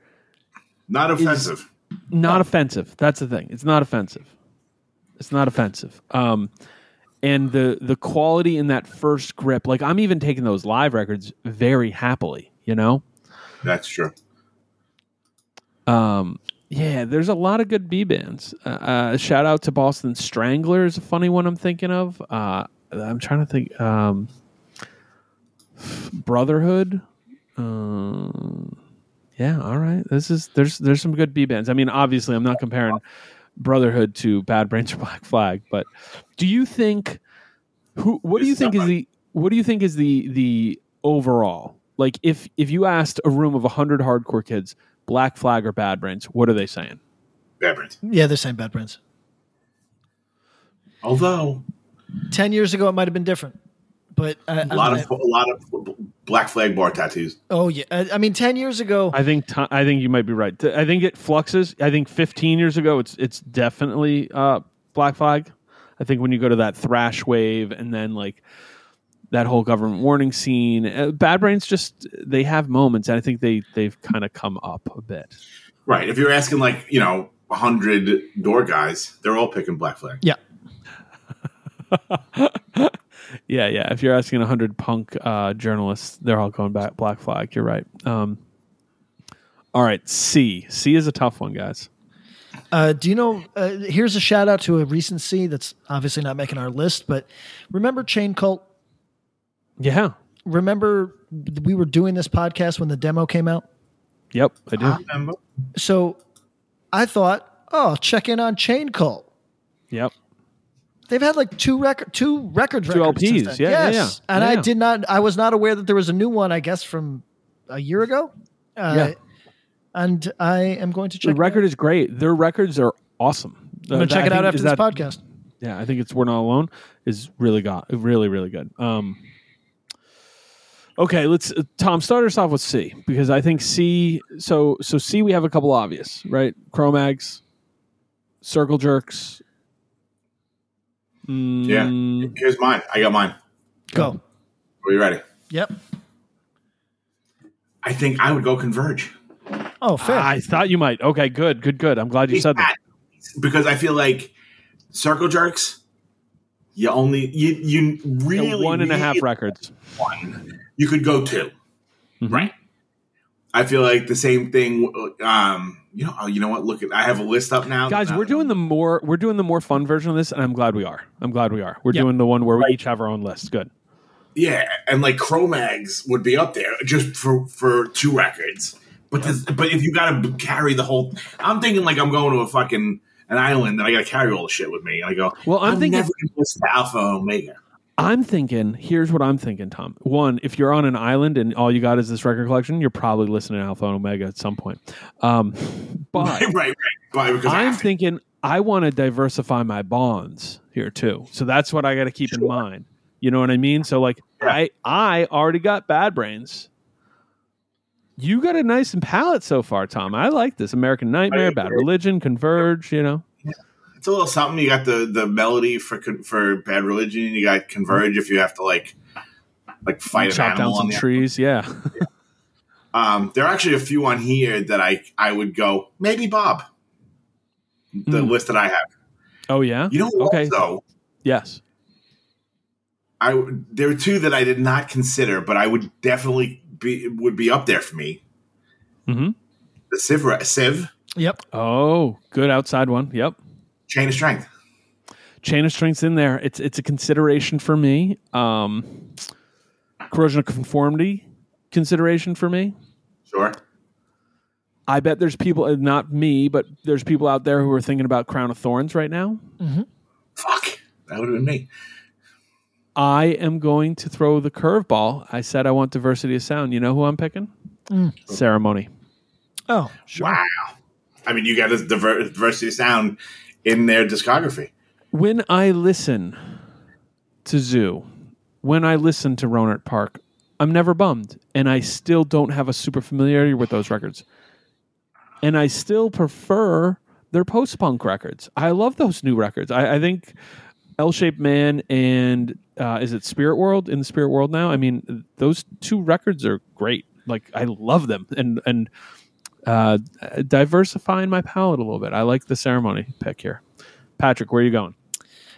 Not offensive. not offensive. That's the thing. It's not offensive. It's not offensive. Um, and the the quality in that first grip, like I'm even taking those live records very happily. You know. That's true. Um, yeah, there's a lot of good B bands. Uh, uh, shout out to Boston Strangler is a funny one I'm thinking of. Uh, I'm trying to think. Um, Brotherhood. Um, yeah, all right. This is there's there's some good B bands. I mean, obviously, I'm not comparing Brotherhood to Bad Brains or Black Flag, but do you think who? What do you think is the what do you think is the the overall like if if you asked a room of 100 hardcore kids black flag or bad brains what are they saying Bad Brains. yeah, they're saying Bad Brains. Although Ten years ago, it might have been different, but I, a lot I, of a lot of Black Flag bar tattoos. oh yeah, I, I mean, ten years ago, i think ti- i think you might be right i think it fluxes i think 15 years ago it's it's definitely uh black flag i think when you go to that thrash wave and then like that whole government warning scene uh, bad brains just they have moments and i think they they've kind of come up a bit Right. If you're asking like you know hundred door guys, they're all picking Black Flag. yeah, Yeah, yeah. If you're asking 100 punk uh, journalists, they're all going back Black Flag. You're right. Um, all right, C. C is a tough one, guys. Uh, do you know? Uh, here's a shout out to a recent C that's obviously not making our list, but remember Chain Cult? Yeah. Remember we were doing this podcast when the demo came out. Yep, I do. I remember. So I thought, oh, check in on Chain Cult. Yep. They've had like two record, two records, Two records LPs, yeah, yeah, yes. yeah. And I did not, I was not aware that there was a new one. I guess from a year ago. Uh, Yeah. And I am going to The check. it record is great. Their records are awesome. I'm going to check it out after this podcast. podcast. Yeah, I think it's "We're Not Alone" is really got really really good. Um, okay, let's uh, Tom start us off with C because I think C. So so C we have a couple obvious right. Cro-Mags, Circle Jerks. Mm, Here's mine. I got mine. Go. Are you ready? Yep. I think I would go Converge. Oh, fair. I thought you might. Okay, good, good, good. I'm glad you said that. because I feel like Circle Jerks. You only you you really One and a half really records. one. You could go 2 Mhm. right? I feel like the same thing. Um, you know, oh, you know what? Look at I have a list up now, Guys, Now- we're doing the more we're doing the more fun version of this, and I'm glad we are. I'm glad we are. We're Yeah. doing the one where we each have our own list. Good. Yeah, and like Cro-Mags would be up there just for for two records. But this, but if you got to carry the whole, I'm thinking like I'm going to a fucking an island and I got to carry all the shit with me. And I go, Well, I'm I'm, thinking- never going to listen to Alpha and Omega. I'm thinking. Here's what I'm thinking, Tom. One, if you're on an island and all you got is this record collection, you're probably listening to Alpha and Omega at some point. Um, but right, right, right. I'm thinking I want to diversify my bonds here too. So that's what I got to keep in mind. You know what I mean? So like I I already got Bad Brains. You got a nice and palette so far, Tom. I like this. American Nightmare, Bad. Religion, Converge, you know. It's a little something. You got the the melody for for Bad Religion. You got Converge if you have to like like fight an Chop down animal on some the trees, yeah. Um, there are actually a few on here that I I would go maybe Bob. The Mm. list that I have. Oh yeah. You know what Okay. though? Yes. I w- there are two that I did not consider, but I would definitely be would be up there for me. Mhm. The Civ re- Civ Yep. Oh, good outside one. Yep. Chain of Strength. Chain of Strength's in there. It's it's a consideration for me. Um, corrosion of conformity consideration for me. Sure. I bet there's people, not me, but there's people out there who are thinking about Crown of Thorns right now. Fuck. That would have been me. I am going to throw the curveball. I said I want diversity of sound. You know who I'm picking? Ceremony. Oh, sure. Wow. I mean, you got this diver- diversity of sound in their discography. When I listen to Zoo, when I listen to Rohnert Park, I'm never bummed, and I still don't have a super familiarity with those records. And I still prefer their post punk records. I love those new records. I, I think L Shaped Man and uh, is it Spirit World in the Spirit World now? I mean, those two records are great. Like I love them, and and uh, diversifying my palette a little bit. I like the ceremony pick here. Patrick, where are you going?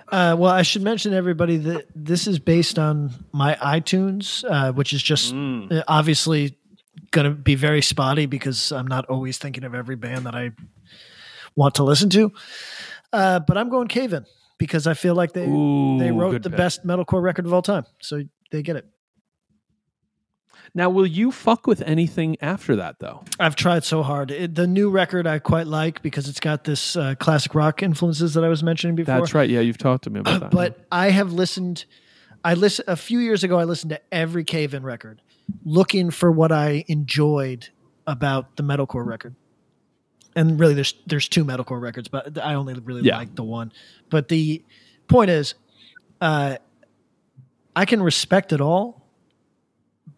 Uh, well, I should mention to everybody that this is based on my iTunes, uh, which is just uh, obviously going to be very spotty because I'm not always thinking of every band that I want to listen to. Uh, but I'm going Cave In because I feel like they Ooh, they wrote the pick. best metalcore record of all time, so they get it. Now, will you fuck with anything after that, though? I've tried so hard. It, the new record I quite like because it's got this uh, classic rock influences that I was mentioning before. That's right. Yeah, you've talked to me about that. but I have listened. I listened a few years ago. I listened to every Cave In record, looking for what I enjoyed about the metalcore record. And really, there's there's two metalcore records, but I only really Yeah. like the one. But the point is, uh, I can respect it all,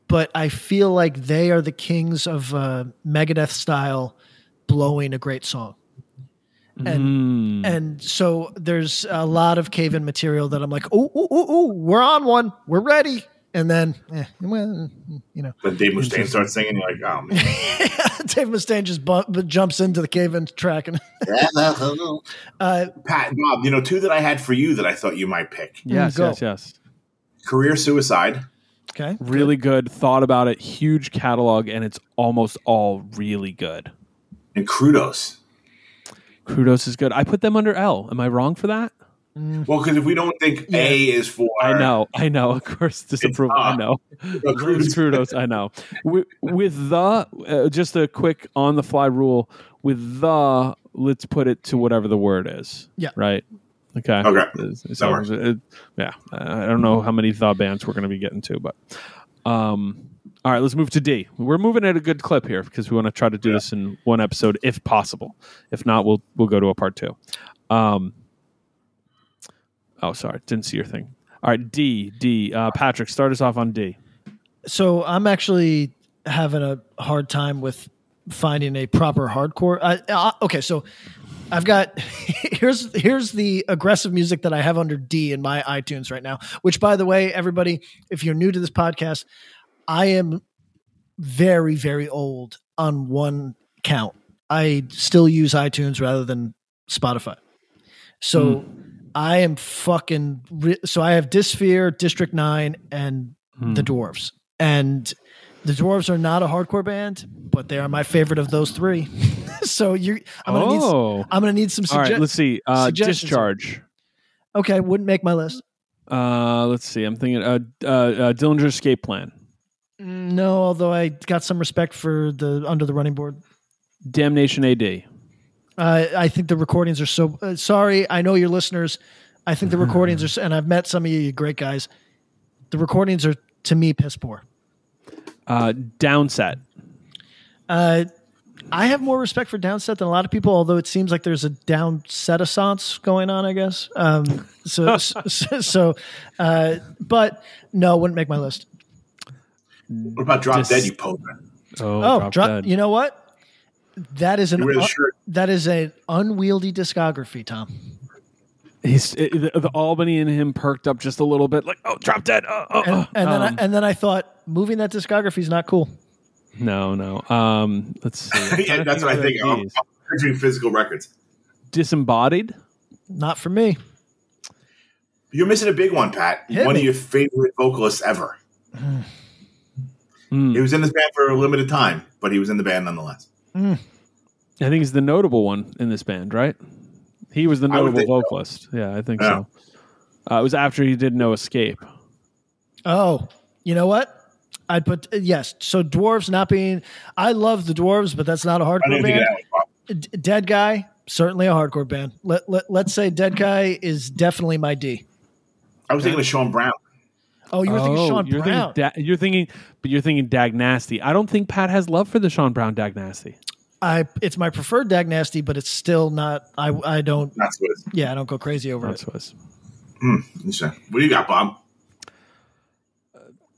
but I feel like they are the kings of uh, Megadeth style blowing a great song and Mm. and so there's a lot of cave in material that I'm like, oh, oh, oh, oh, we're on one, we're ready, and then, eh, well, you know, Then Dave Mustaine starts singing, you're like, oh man. Dave Mustaine just bu- jumps into the cave in track, and uh, Pat, Bob, you know, two that I had for you that I thought you might pick. yes, go. yes, yes. Career Suicide. Okay, Really good. Thought about it. Huge catalog, and it's almost all really good. and Crudos. Crudos is good. I put them under L. Am I wrong for that? Well, because if we don't think A is for I know, I know. Of course, disapproval. I know. Well, Kudos, kudos, I know. With, with the uh, just a quick on the fly rule. With the, let's put it to whatever the word is. Yeah. Right. Okay. Okay. It's- So, it- yeah, I don't know how many the bands we're going to be getting to, but um, all right, let's move to D. We're moving at a good clip here because we want to try to do this in one episode if possible. If not, we'll we'll go to a part two. Um, oh, sorry, didn't see your thing. All right, D D. Uh, Patrick, start us off on D. so I'm actually having a hard time with finding a proper hardcore. Uh, uh, okay, so I've got here's here's the aggressive music that I have under D in my iTunes right now. Which, by the way, everybody, if you're new to this podcast, I am very very old on one count. I still use iTunes rather than Spotify. So hmm. I am fucking. Re- so I have Dysphere, District Nine, and the hmm. Dwarves, and The Dwarves are not a hardcore band, but they are my favorite of those three. so you, I'm gonna need. oh, I'm gonna need some all right. suggestions. Let's see. Uh, discharge. okay, wouldn't make my list. Uh, let's see. I'm thinking. Uh, uh, uh, Dillinger escape plan. Mm, No, although I got some respect for the under the running board. Damnation AD. Uh, I think the recordings are so. Uh, sorry, I know your listeners. I think the recordings are, and I've met some of you, you great guys. The recordings are to me piss poor. Uh, downset. Uh, I have more respect for downset than a lot of people, although it seems like there's a downset assance going on. I guess. Um, so, so, so uh, but no, wouldn't make my list. What about Drop Dis- Dead? You poser. Oh, Oh, drop, drop, dead. you know what? That is an You wear the un- shirt. that is an unwieldy discography, Tom. He's it, the, the Albany in him perked up just a little bit, like oh, drop dead. Oh, oh, And, oh. and then Um, I, and then I thought moving that discography is not cool. No, no. Um, let's see. Yeah, that's what I think. I'm, these. I'm picturing physical records. Disembodied. Not for me. You're missing a big one, Pat. Hit one me. of your favorite vocalists ever. Hmm. He was in this band for a limited time, but he was in the band nonetheless. I think he's the notable one in this band, right? He was the notable think so. vocalist. Yeah, I think Yeah. so. Uh, it was after he did No Escape. Oh, you know what? I'd put yes. So dwarves not being. I love the dwarves, but that's not a hardcore band. of that one. D- Dead guy certainly a hardcore band. Let, let let's say Dead guy is definitely my D. I was thinking of Shawn Brown. Oh, you were thinking Oh, Shawn you're Brown. Thinking da- you're thinking, but you're thinking Dag Nasty. I don't think Pat has love for the Shawn Brown Dag Nasty. I it's my preferred Dag Nasty, but it's still not. I I don't. That's what it is. Yeah, I don't go crazy over That's it. was. Hmm, interesting. What do you got, Bob?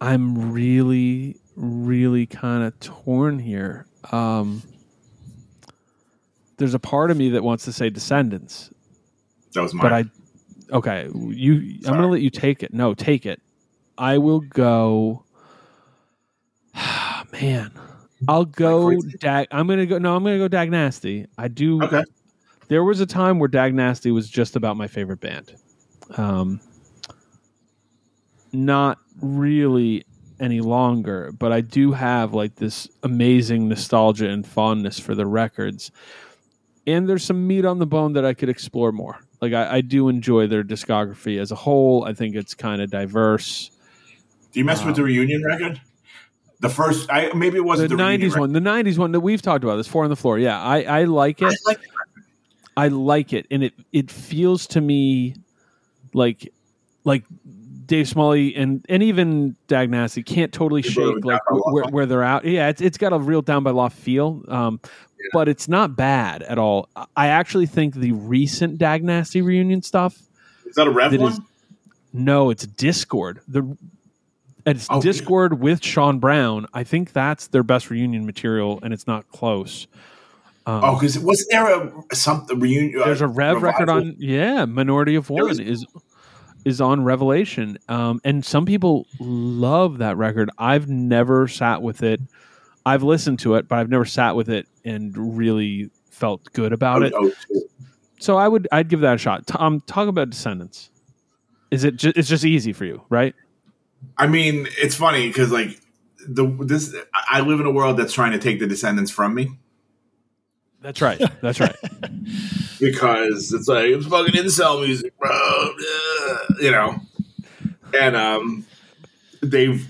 I'm really, really kind of torn here. Um, there's a part of me that wants to say Descendents, That was mine. but I, okay, you. I'm gonna let you take it. No, take it. I will go. Man, I'll go. Dag. I'm gonna go. No, I'm gonna go Dag Nasty. I do. okay. There was a time where Dag Nasty was just about my favorite band. Um, not really any longer, but I do have like this amazing nostalgia and fondness for the records. And there's some meat on the bone that I could explore more. Like I, I do enjoy their discography as a whole. I think it's kind of diverse. Do you mess with the um, reunion record? The first, I maybe it wasn't the, '90s one, the '90s one that we've talked about, this four on the floor. Yeah, I, I like it. I like it. I like it, and it it feels to me like like Dave Smalley and and even Dag Nasty can't totally shake like where, where they're out. Yeah, it's it's got a real down by law feel, um, but it's not bad at all. I actually think the recent Dag Nasty reunion stuff. Is that a Rev That one? is- No, it's Dischord. The it's Oh? Dischord with Shawn Brown. I think that's their best reunion material, and it's not close. Um, oh, because wasn't there a something reunion? there's a Rev record on yeah, Minority of One is- is is on Revelation, um, and some people love that record. I've never sat with it. I've listened to it, but I've never sat with it and really felt good about it. So I would I'd give that a shot. Tom, talk about Descendents. Is it? Ju- it's just easy for you, right? I mean, it's funny because like the this I I live in a world that's trying to take the descendents from me That's right. That's right. because it's like it's fucking incel music, bro. Ugh, You know, and um, they've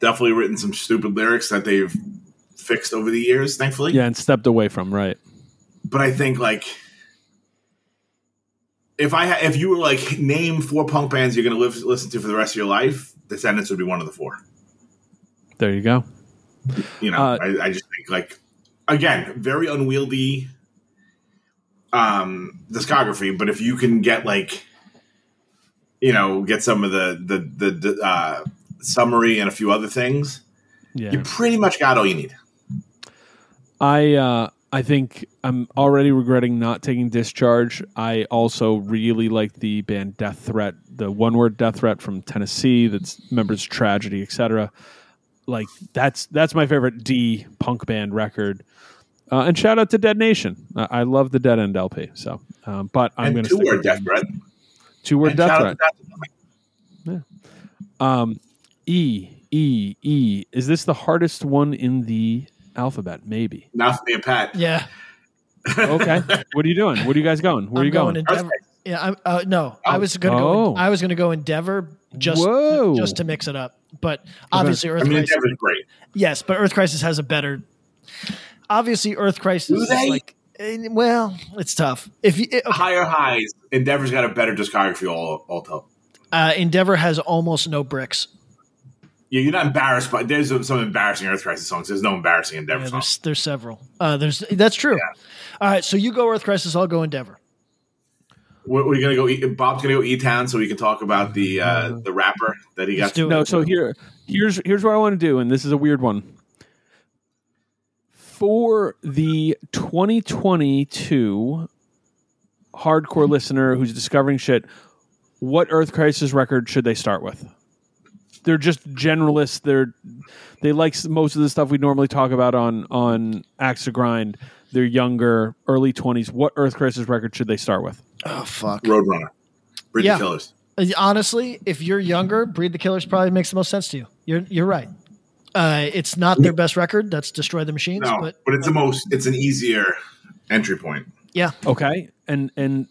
definitely written some stupid lyrics that they've fixed over the years, thankfully. yeah, and stepped away from right. But I think like if I ha- if you were like name four punk bands you're gonna live, listen to for the rest of your life, Descendents would be one of the four. There you go. You know, Uh, I, I just think like again, very unwieldy um discography, but if you can get like you know, get some of the the the, uh, Somery and a few other things, Yeah. you pretty much got all you need. I uh, I think I'm already regretting not taking discharge. I also really like the band Death Threat, the one word Death Threat from Tennessee. That's members tragedy, etc. Like that's that's my favorite D punk band record. Uh, and shout out to Dead Nation. I, I love the Dead End LP. So, um, but I'm going to two word death threat. Two word Death Threat. out to Death Threat. Um, E E E. Is this the hardest one in the alphabet? Maybe. Not for me and Pat. Yeah, Okay. what are you doing? What are you guys going? Where are I'm you going? going Endeavor. Yeah, I'm, uh, no, I Oh. was gonna Oh. go. I was gonna go Endeavor just Whoa. just to mix it up. But obviously, Earth I mean, Crisis. Endeavor's great. Yes, but Earth Crisis has a better. Obviously, Earth Crisis Do is like. Well, it's tough. If you, okay, Higher highs. Endeavor's got a better discography all all told. uh, Endeavor has almost no bricks. Yeah, you're not embarrassed, but there's some embarrassing Earth Crisis songs. There's no embarrassing Endeavor Yeah, songs. there's there's several. Uh, there's that's true. All right, so you go Earth Crisis, I'll go Endeavor. We're, we're gonna go. E- Bob's gonna go E Town, so we can talk about the uh, the rapper that he Let's got. do No, so here here's here's what I want to do, and this is a weird one. For the 2022 hardcore listener who's discovering shit, what Earth Crisis record should they start with? They're just generalists. They're they like most of the stuff we normally talk about on on Axe to Grind. They're younger, early 20s. What Earth Crisis record should they start with? Oh fuck. Roadrunner, Breed Yeah. the Killers. Honestly, if you're younger, Breed the Killers probably makes the most sense to you. You're you're right. Uh, it's not their best record. That's Destroy the Machines, No, but but, it's the most. It's an easier entry point. yeah, Okay, and and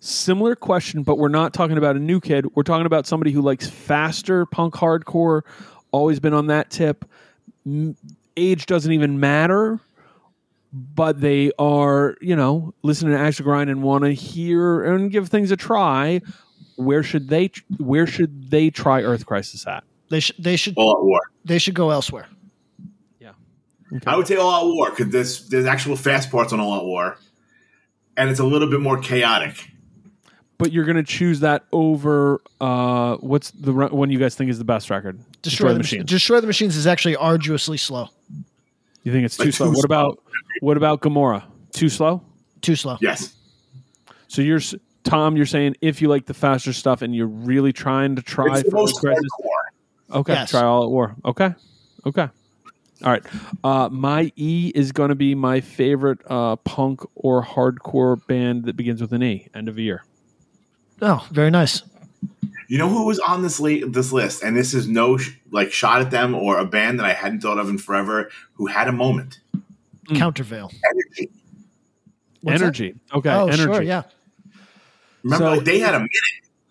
similar question, but we're not talking about a new kid. We're talking about somebody who likes faster punk hardcore. Always been on that tip. Age doesn't even matter, but they are you know listening to Axe to Grind and want to hear and give things a try. Where should they Where should they try Earth Crisis at? they should they should All Out War. They should go elsewhere. Okay. I would say All Out War because there's there's actual fast parts on All Out War, and it's a little bit more chaotic. but you're going to choose that over uh, what's the one you guys think is the best record? Destroy, the Machines. Destroy the Machines is actually arduously slow. You think it's too Like, slow? too What slow. about what about Gomorrah? Too slow? Too slow. Yes, So you're Tom. You're saying if you like the faster stuff and you're really trying to try it's the for most Earth Crisis, hardcore. Okay, Yes. try All Out War. Okay, okay, all right. Uh, my E is going to be my favorite uh, punk or hardcore band that begins with an E. End of the year. Oh, very nice. You know who was on this la- this list, and this is no sh- like shot at them or a band that I hadn't thought of in forever who had a moment. Mm. Countervail. Energy. What's that? Okay, oh, energy. sure, yeah. Remember, So- like, they had a minute.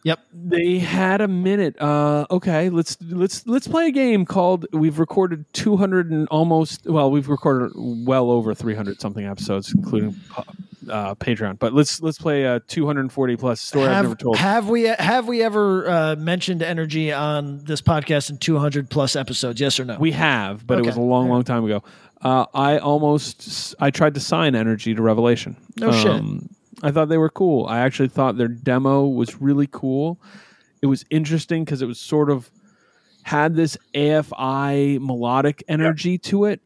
Yep. They had a minute. Uh, okay, let's let's let's play a game called. We've recorded two hundred and almost. Well, we've recorded well over three hundred something episodes, including uh, Patreon. But let's let's play a two hundred and forty plus story I've never told. have we have we ever uh, mentioned energy on this podcast in 200 plus episodes? Yes or no? we have, but it was a long, long time ago. Uh, I almost I tried to sign Energy to Revelation. No shit. I thought they were cool. I actually thought their demo was really cool. It was interesting because it was sort of had this AFI melodic energy to it,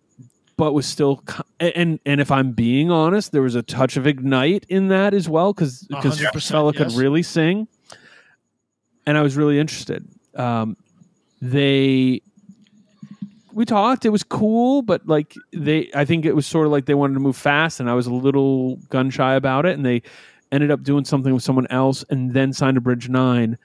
but was still and and if I'm being honest, there was a touch of ignite in that as well because because 100%, fella could yes. really sing, and I was really interested. Um, they we talked. It was cool but like they i think it was sort of like they wanted to move fast and i was a little gun shy about it and they ended up doing something with someone else and then signed a bridge nine.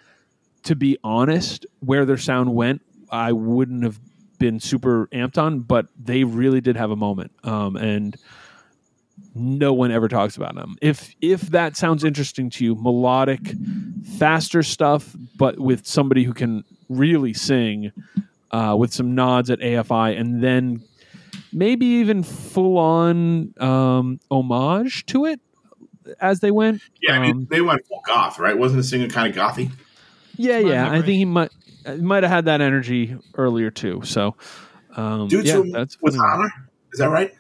To be honest where their sound went i wouldn't have been super amped on but they really did have a moment um, and no one ever talks about them. If if that sounds interesting to you melodic faster stuff but with somebody who can really sing uh, with some nods at AFI, and then maybe even full on um, homage to it as they went. Yeah, I mean, Um, they went full goth, right? Wasn't the singer kind of gothy? yeah, my yeah. I think he might might have had that energy earlier too. So, um, Dude, yeah, so that's with funny. honor, is that right?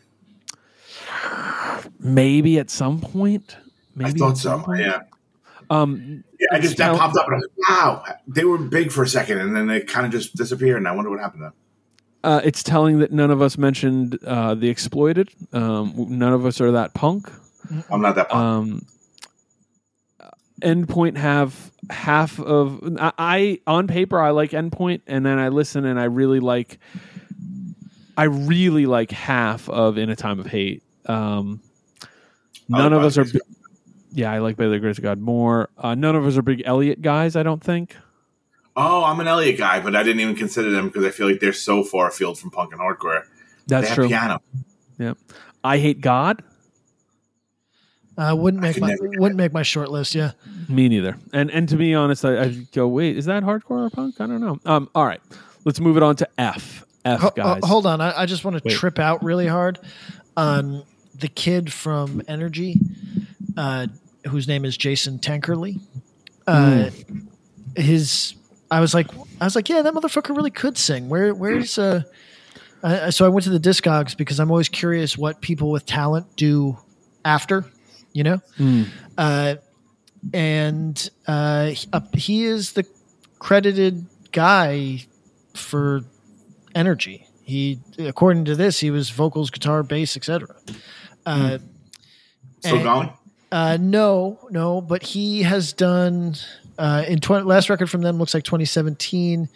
maybe at some point. Maybe I thought so. point. Yeah, Um, Yeah, I just that Tell- popped up and I was like, wow, they were big for a second and then they kind of just disappeared. And I wonder what happened to them. uh, it's telling that none of us mentioned uh, the exploited. Um, none of us are that punk. I'm not that pumped. Um, Endpoint have half of I, I on paper I like Endpoint, and then I listen and I really like I really like half of In a Time of Hate. Um, none of us are. By the Grace bi- Yeah, I like By the Grace of God more. Uh, none of us are big Elliott guys. I don't think. oh, I'm an Elliott guy, but I didn't even consider them because I feel like they're so far afield from punk and hardcore. That's they have true. piano. Yeah, I hate God. Uh, wouldn't I make could my wouldn't make my short list. Yeah. Me neither. And and to be honest, I, I go, wait, is that hardcore or punk? I don't know. Um, all right, let's move it on to F. F guys. ho- hold on, I, I just want to Wait. trip out really hard on the kid from Energy, uh, whose name is Jason Tankerley. Uh, His, I was like, I was like, yeah, that motherfucker really could sing. Where, where's uh? I, I- so I went to the Discogs because I'm always curious what people with talent do after, you know. Hmm. Uh, and uh, he, uh, he is the credited guy for energy. He, according to this, he was vocals, guitar, bass, etc. Uh, Still And- going? Uh, no, no, but he has done uh, in 20, last record from them looks like 2017.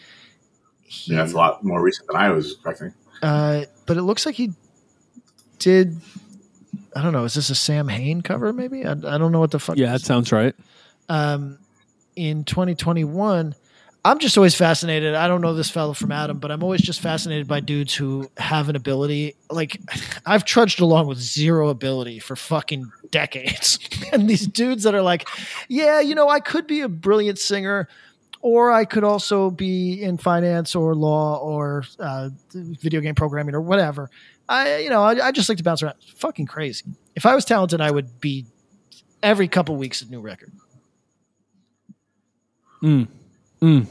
He, Yeah, that's a lot more recent than I was expecting. uh, but it looks like he did. I don't know. Is this a Samhain cover? Maybe I, I don't know what the fuck. Yeah, that sounds right. um, in 2021. I'm just always fascinated. I don't know this fellow from Adam, but I'm always just fascinated by dudes who have an ability. Like, I've trudged along with zero ability for fucking decades. and these dudes that are like, yeah, you know, I could be a brilliant singer, or I could also be in finance or law or uh, video game programming or whatever. I, you know, I, I just like to bounce around. Fucking crazy. If I was talented, I would be every couple weeks a new record. Mm. Mm.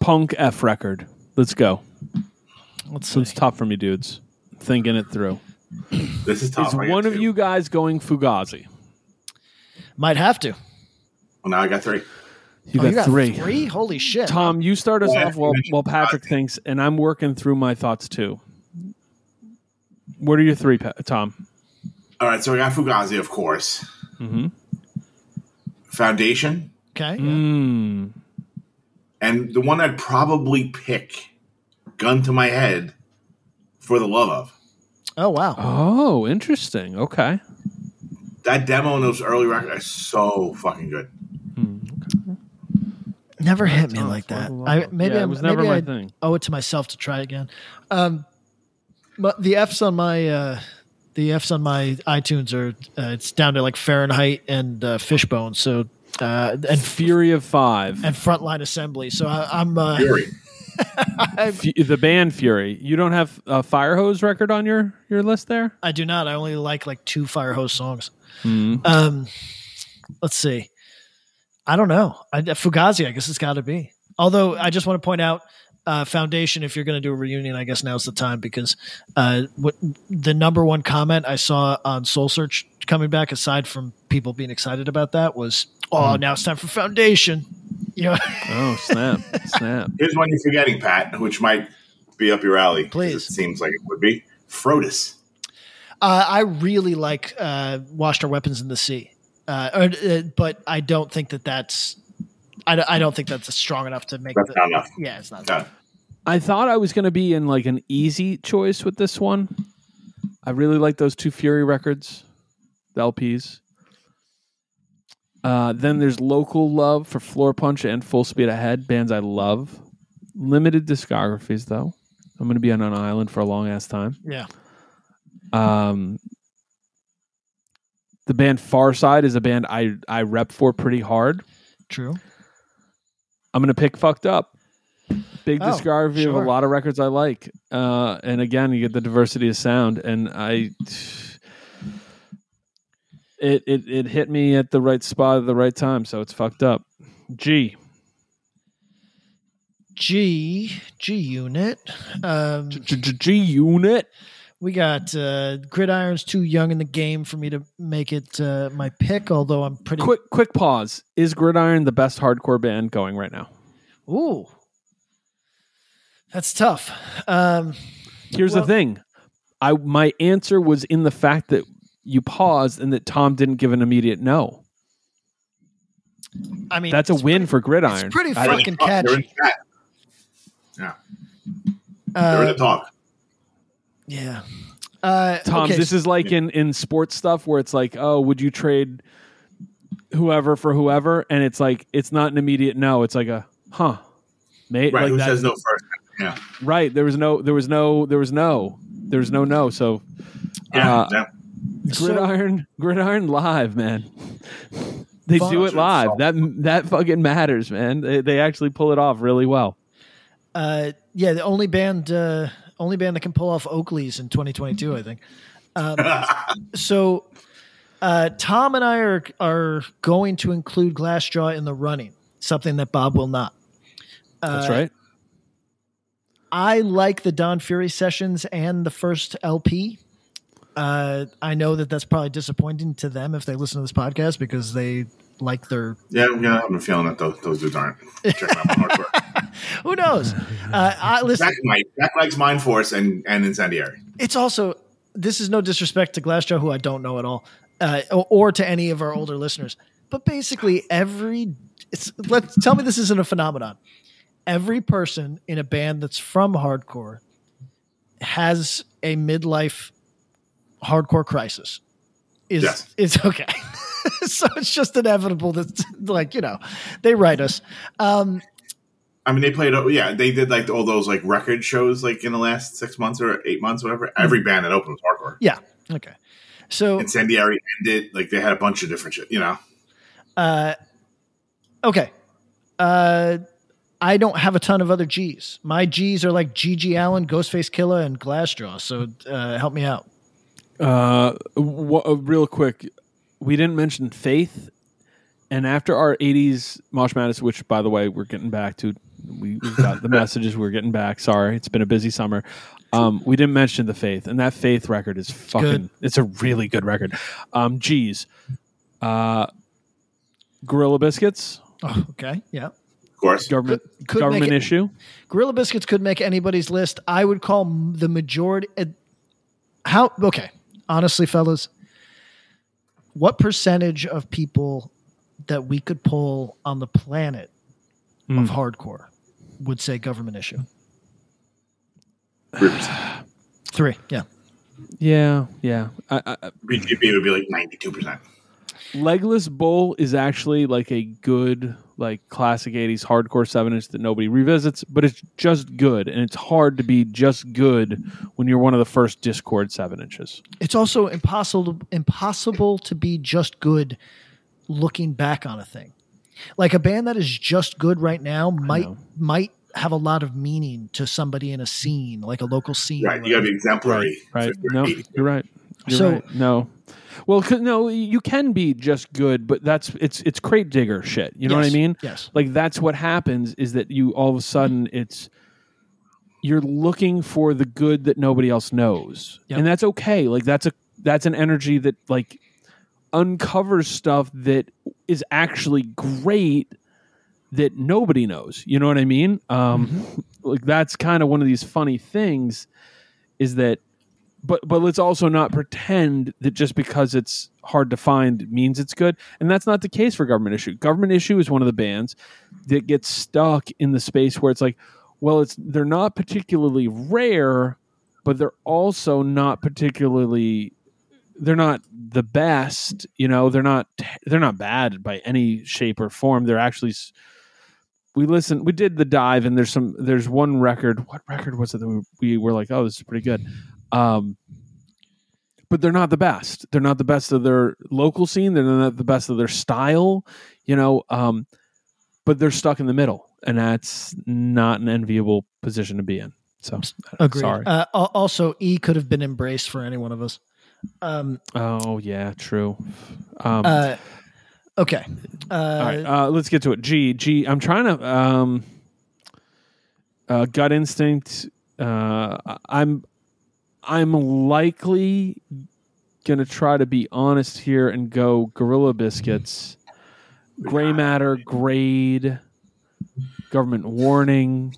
Punk F record. Let's go. Let's So it's tough for me, dudes. Thinking it through. This is tough. Is I one of two. you guys going Fugazi? Might have to. Well, now I got three. You Oh, got, three. Three? Holy shit. Tom, you start us Yeah, off while, while Patrick thinks, and I'm working through my thoughts too. What are your three, Tom? All right, so I got Fugazi, of course. Mm-hmm. Foundation, Okay. Mm. and the one I'd probably pick, gun to my head, for the love of. Oh, wow. Oh, interesting. Okay. That demo and those early records are so fucking good. Never hit me like that. I maybe Yeah, it I'm, was never maybe my I thing. owe it to myself to try again. Um, but the F's on my uh, the F's on my iTunes are uh, it's down to like Fahrenheit and uh, Fishbone. So uh, and Fury of Five. and Frontline Assembly. So I, I'm uh, Fury. Fu- the band Fury. You don't have a Fire Hose record on your, your list there? I do not. I only like like two Firehose songs. Mm. Um, let's see. I don't know. I, Fugazi, I guess it's got to be. Although I just want to point out, uh, Foundation. If you're going to do a reunion, I guess now's the time because uh, what the number one comment I saw on Soul Search coming back, aside from people being excited about that, was, "Oh, now it's time for Foundation." You know, Oh, snap. snap. Here's one you're forgetting, Pat, which might be up your alley. Please. It seems like it would be. Frodus. uh, I really like uh, "Washed Our Weapons in the Sea," uh, or, uh, but I don't think that that's. I, don't- I don't think that's strong enough to make. That's the, not enough. Yeah, it's not. Got. I thought I was going to be in like an easy choice with this one. I really like those two Fury records, the LPs. Uh, then there's local love for Floor Punch and Full Speed Ahead, bands I love. Limited discographies though. I'm going to be on an island for a long ass time. Yeah. Um, the band Far Side is a band I I rep for pretty hard. True. I'm gonna pick fucked up. Big Oh, discography of a lot of records I like. Uh, and again, you get the diversity of sound, and I. It, it it hit me at the right spot at the right time, so it's fucked up. G G G Unit. Um, G G Unit. We got uh, Gridiron's too young in the game for me to make it uh, my pick, although I'm pretty. Quick, quick pause. Is Gridiron the best hardcore band going right now? Ooh. That's tough. Um, Here's Well- the thing. I my answer was in the fact that you paused and that Tom didn't give an immediate no. I mean, That's a win pretty- for Gridiron. It's pretty fucking They're catchy. chat. Yeah, they're in Uh, the talk. yeah. Uh, Tom, okay, this is like in in sports stuff where it's like, oh, would you trade whoever for whoever? And it's like it's not an immediate no. It's like a huh, mate. Right? like Who that- says no first? Yeah, Right. There was no. There was no. There was no. There was no no. So yeah, Uh, yeah. So- gridiron, gridiron live, man. They do it live. That that fucking matters, man. They, they actually pull it off really well. uh, yeah, the only band, uh, only band that can pull off Oakley's in 2022, I think. Um, so, uh, Tom and I are are going to include Glassjaw in the running, something that Bob will not. That's Uh, right. I like the Don Fury sessions and the first LP. Uh, I know that that's probably disappointing to them if they listen to this podcast because they like their. yeah, yeah. I have a feeling that those, those dudes aren't checking out my hardcore. Who knows? Uh, I listen. Zach, Mike, Zach likes Mind Force and and Incendiary. It's also this is no disrespect to Glassjaw, who I don't know at all, uh, or, or to any of our older listeners. But basically, every it's let's tell me this isn't a phenomenon. Every person in a band that's from hardcore has a midlife hardcore crisis. Is Yes. is okay. so it's just inevitable that like you know they write us. Um, I mean, they played. Yeah, they did like all those like record shows like in the last six months or eight months, whatever. Every band that opened was hardcore. yeah. Okay. So Incendiary ended. Like they had a bunch of different shit. You know. Uh, okay. Uh, I don't have a ton of other G's. My G's are like G.G. Allin, Ghostface Killah, and Glassjaw. So uh, help me out. Uh, wha- uh, real quick, we didn't mention Faith, and after our '80s Mosh Madness, which by the way we're getting back to, we we got the messages. We're getting back. Sorry, it's been a busy summer. Um, we didn't mention the Faith, and that Faith record is fucking. good. It's a really good record. Um, geez, uh, Gorilla Biscuits, Oh, okay. Yeah. Of course. government Could make government it- issue. Gorilla Biscuits could make anybody's list. I would call the majority. Uh, how? Okay. Honestly, fellas, what percentage of people that we could pull on the planet Hmm. of hardcore would say government issue? Three. Three. Yeah. Yeah, yeah. I, I, BGP would be like ninety two percent. Legless Bull is actually like a good, like classic '80s hardcore seven inch that nobody revisits, but it's just good, and it's hard to be just good when you're one of the first Dischord seven inches. it's also impossible impossible to be just good looking back on a thing. Like a band that is just good right now might might have a lot of meaning to somebody in a scene, like a local scene. Right. You got to be exemplary. Right? for- for No, you're right. You're So- right. No. Well, 'cause- no, you can be just good, but that's it's it's crate digger shit. You know what I mean? Yes. like that's what happens is that you all of a sudden it's you're looking for the good that nobody else knows Yep. and that's okay like that's a that's an energy that like uncovers stuff that is actually great that nobody knows you know what i mean um like that's kind of one of these funny things is that but but let's also not pretend that just because it's hard to find means it's good. And that's not the case for government issue. Government issue is one of the bands that gets stuck in the space where it's like well it's they're not particularly rare but they're also not particularly they're not the best you know they're not they're not bad by any shape or form. They're actually we listened we did the dive and there's some there's one record what record was it that we, we were like oh this is pretty good um but they're not the best they're not the best of their local scene they're not the best of their style you know um but they're stuck in the middle and that's not an enviable position to be in so Agreed. sorry Uh, also, E could have been embraced for any one of us. Um, oh yeah true um uh, okay. Uh, All right, uh, let's get to it. G, G. I'm trying to um, uh, gut instinct. Uh, I'm I'm likely gonna try to be honest here and go Gorilla Biscuits, Gray Matter, Grade, Government Warning,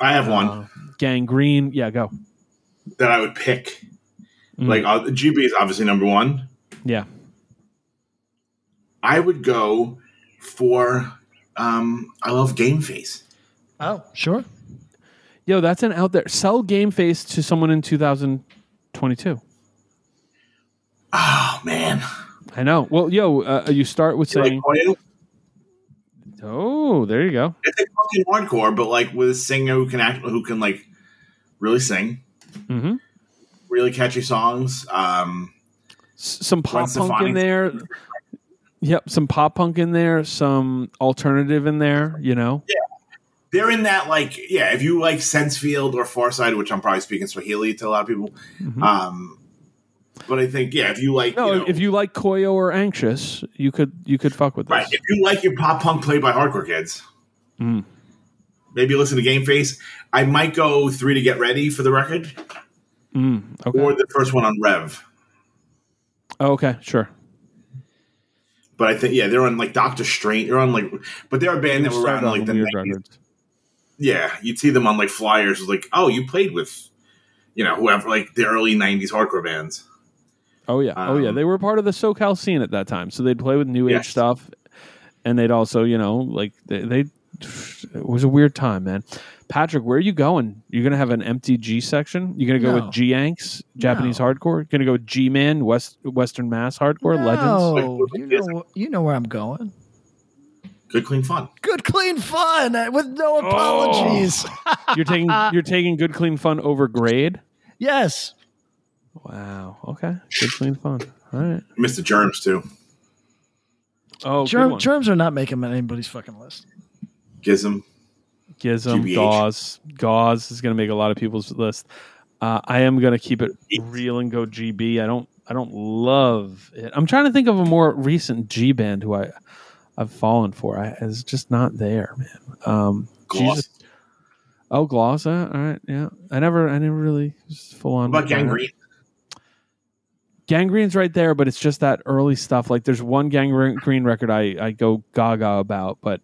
I have one uh, Gangrene. Yeah, go. that I would pick. Mm. Like uh, GB is obviously number one. Yeah. I would go for. Um, I love Game Face. Oh, sure. Yo, that's an out there. Sell Game Face to someone in 2022. Oh man, I know. Well, yo, uh, you start with You saying, Koyo? "Oh, there you go." it's like fucking hardcore, but like with a singer who can act, who can like really sing, mm-hmm. really catchy songs. Um, some pop punk in there. Yep, some pop punk in there, some alternative in there. You know, they're in that like yeah. If you like Sensefield or Farside, which I'm probably speaking Swahili to a lot of people, Mhm. um, but I think yeah, if you like, no, you know, if you like Koyo or Anxious, you could you could fuck with this. right, if you like your pop punk played by hardcore kids, Mm. maybe listen to Game Face. I might go three to get ready for the record, Mm, okay. or the first one on Rev. Oh, okay, sure. But I think yeah, they're on like Doctor Strange. They're on like, but they're a band that were around in, like the 90s. records. Yeah, you'd see them on like flyers, like, oh, you played with, you know, whoever, like the early '90s hardcore bands. Oh yeah, oh yeah. Um, They were part of the SoCal scene at that time, so they'd play with new age stuff, and they'd also, you know, like they, they. It was a weird time, man. Patrick, where are you going? You're gonna have an empty G section. You're gonna go No. with G Yanks, Japanese No. hardcore. You're gonna go with G Man, West Western Mass hardcore, Legends. No, you know, you know where I'm going. Good, clean fun. Good, clean fun uh, with no apologies. You're taking you're taking good clean fun over grade. yes. Wow. Okay. Good clean fun. All right. Mr. Germs too. Oh, good Germ, germs are not making anybody's fucking list. Gizm. Gizm, GBH. Gauze. Gauze is going to make a lot of people's list. Uh, I am going to keep it real and go GB. I don't. I don't love it. I'm trying to think of a more recent G band who I I've fallen for. I it's just not there, man. Um, Gloss. Jesus. Oh, Gloss. Uh, all right. Yeah. I never. I never really was full on. What about. Gangrene? Gangrene's right there, but it's just that early stuff. Like there's one Gangrene record I I go gaga about, but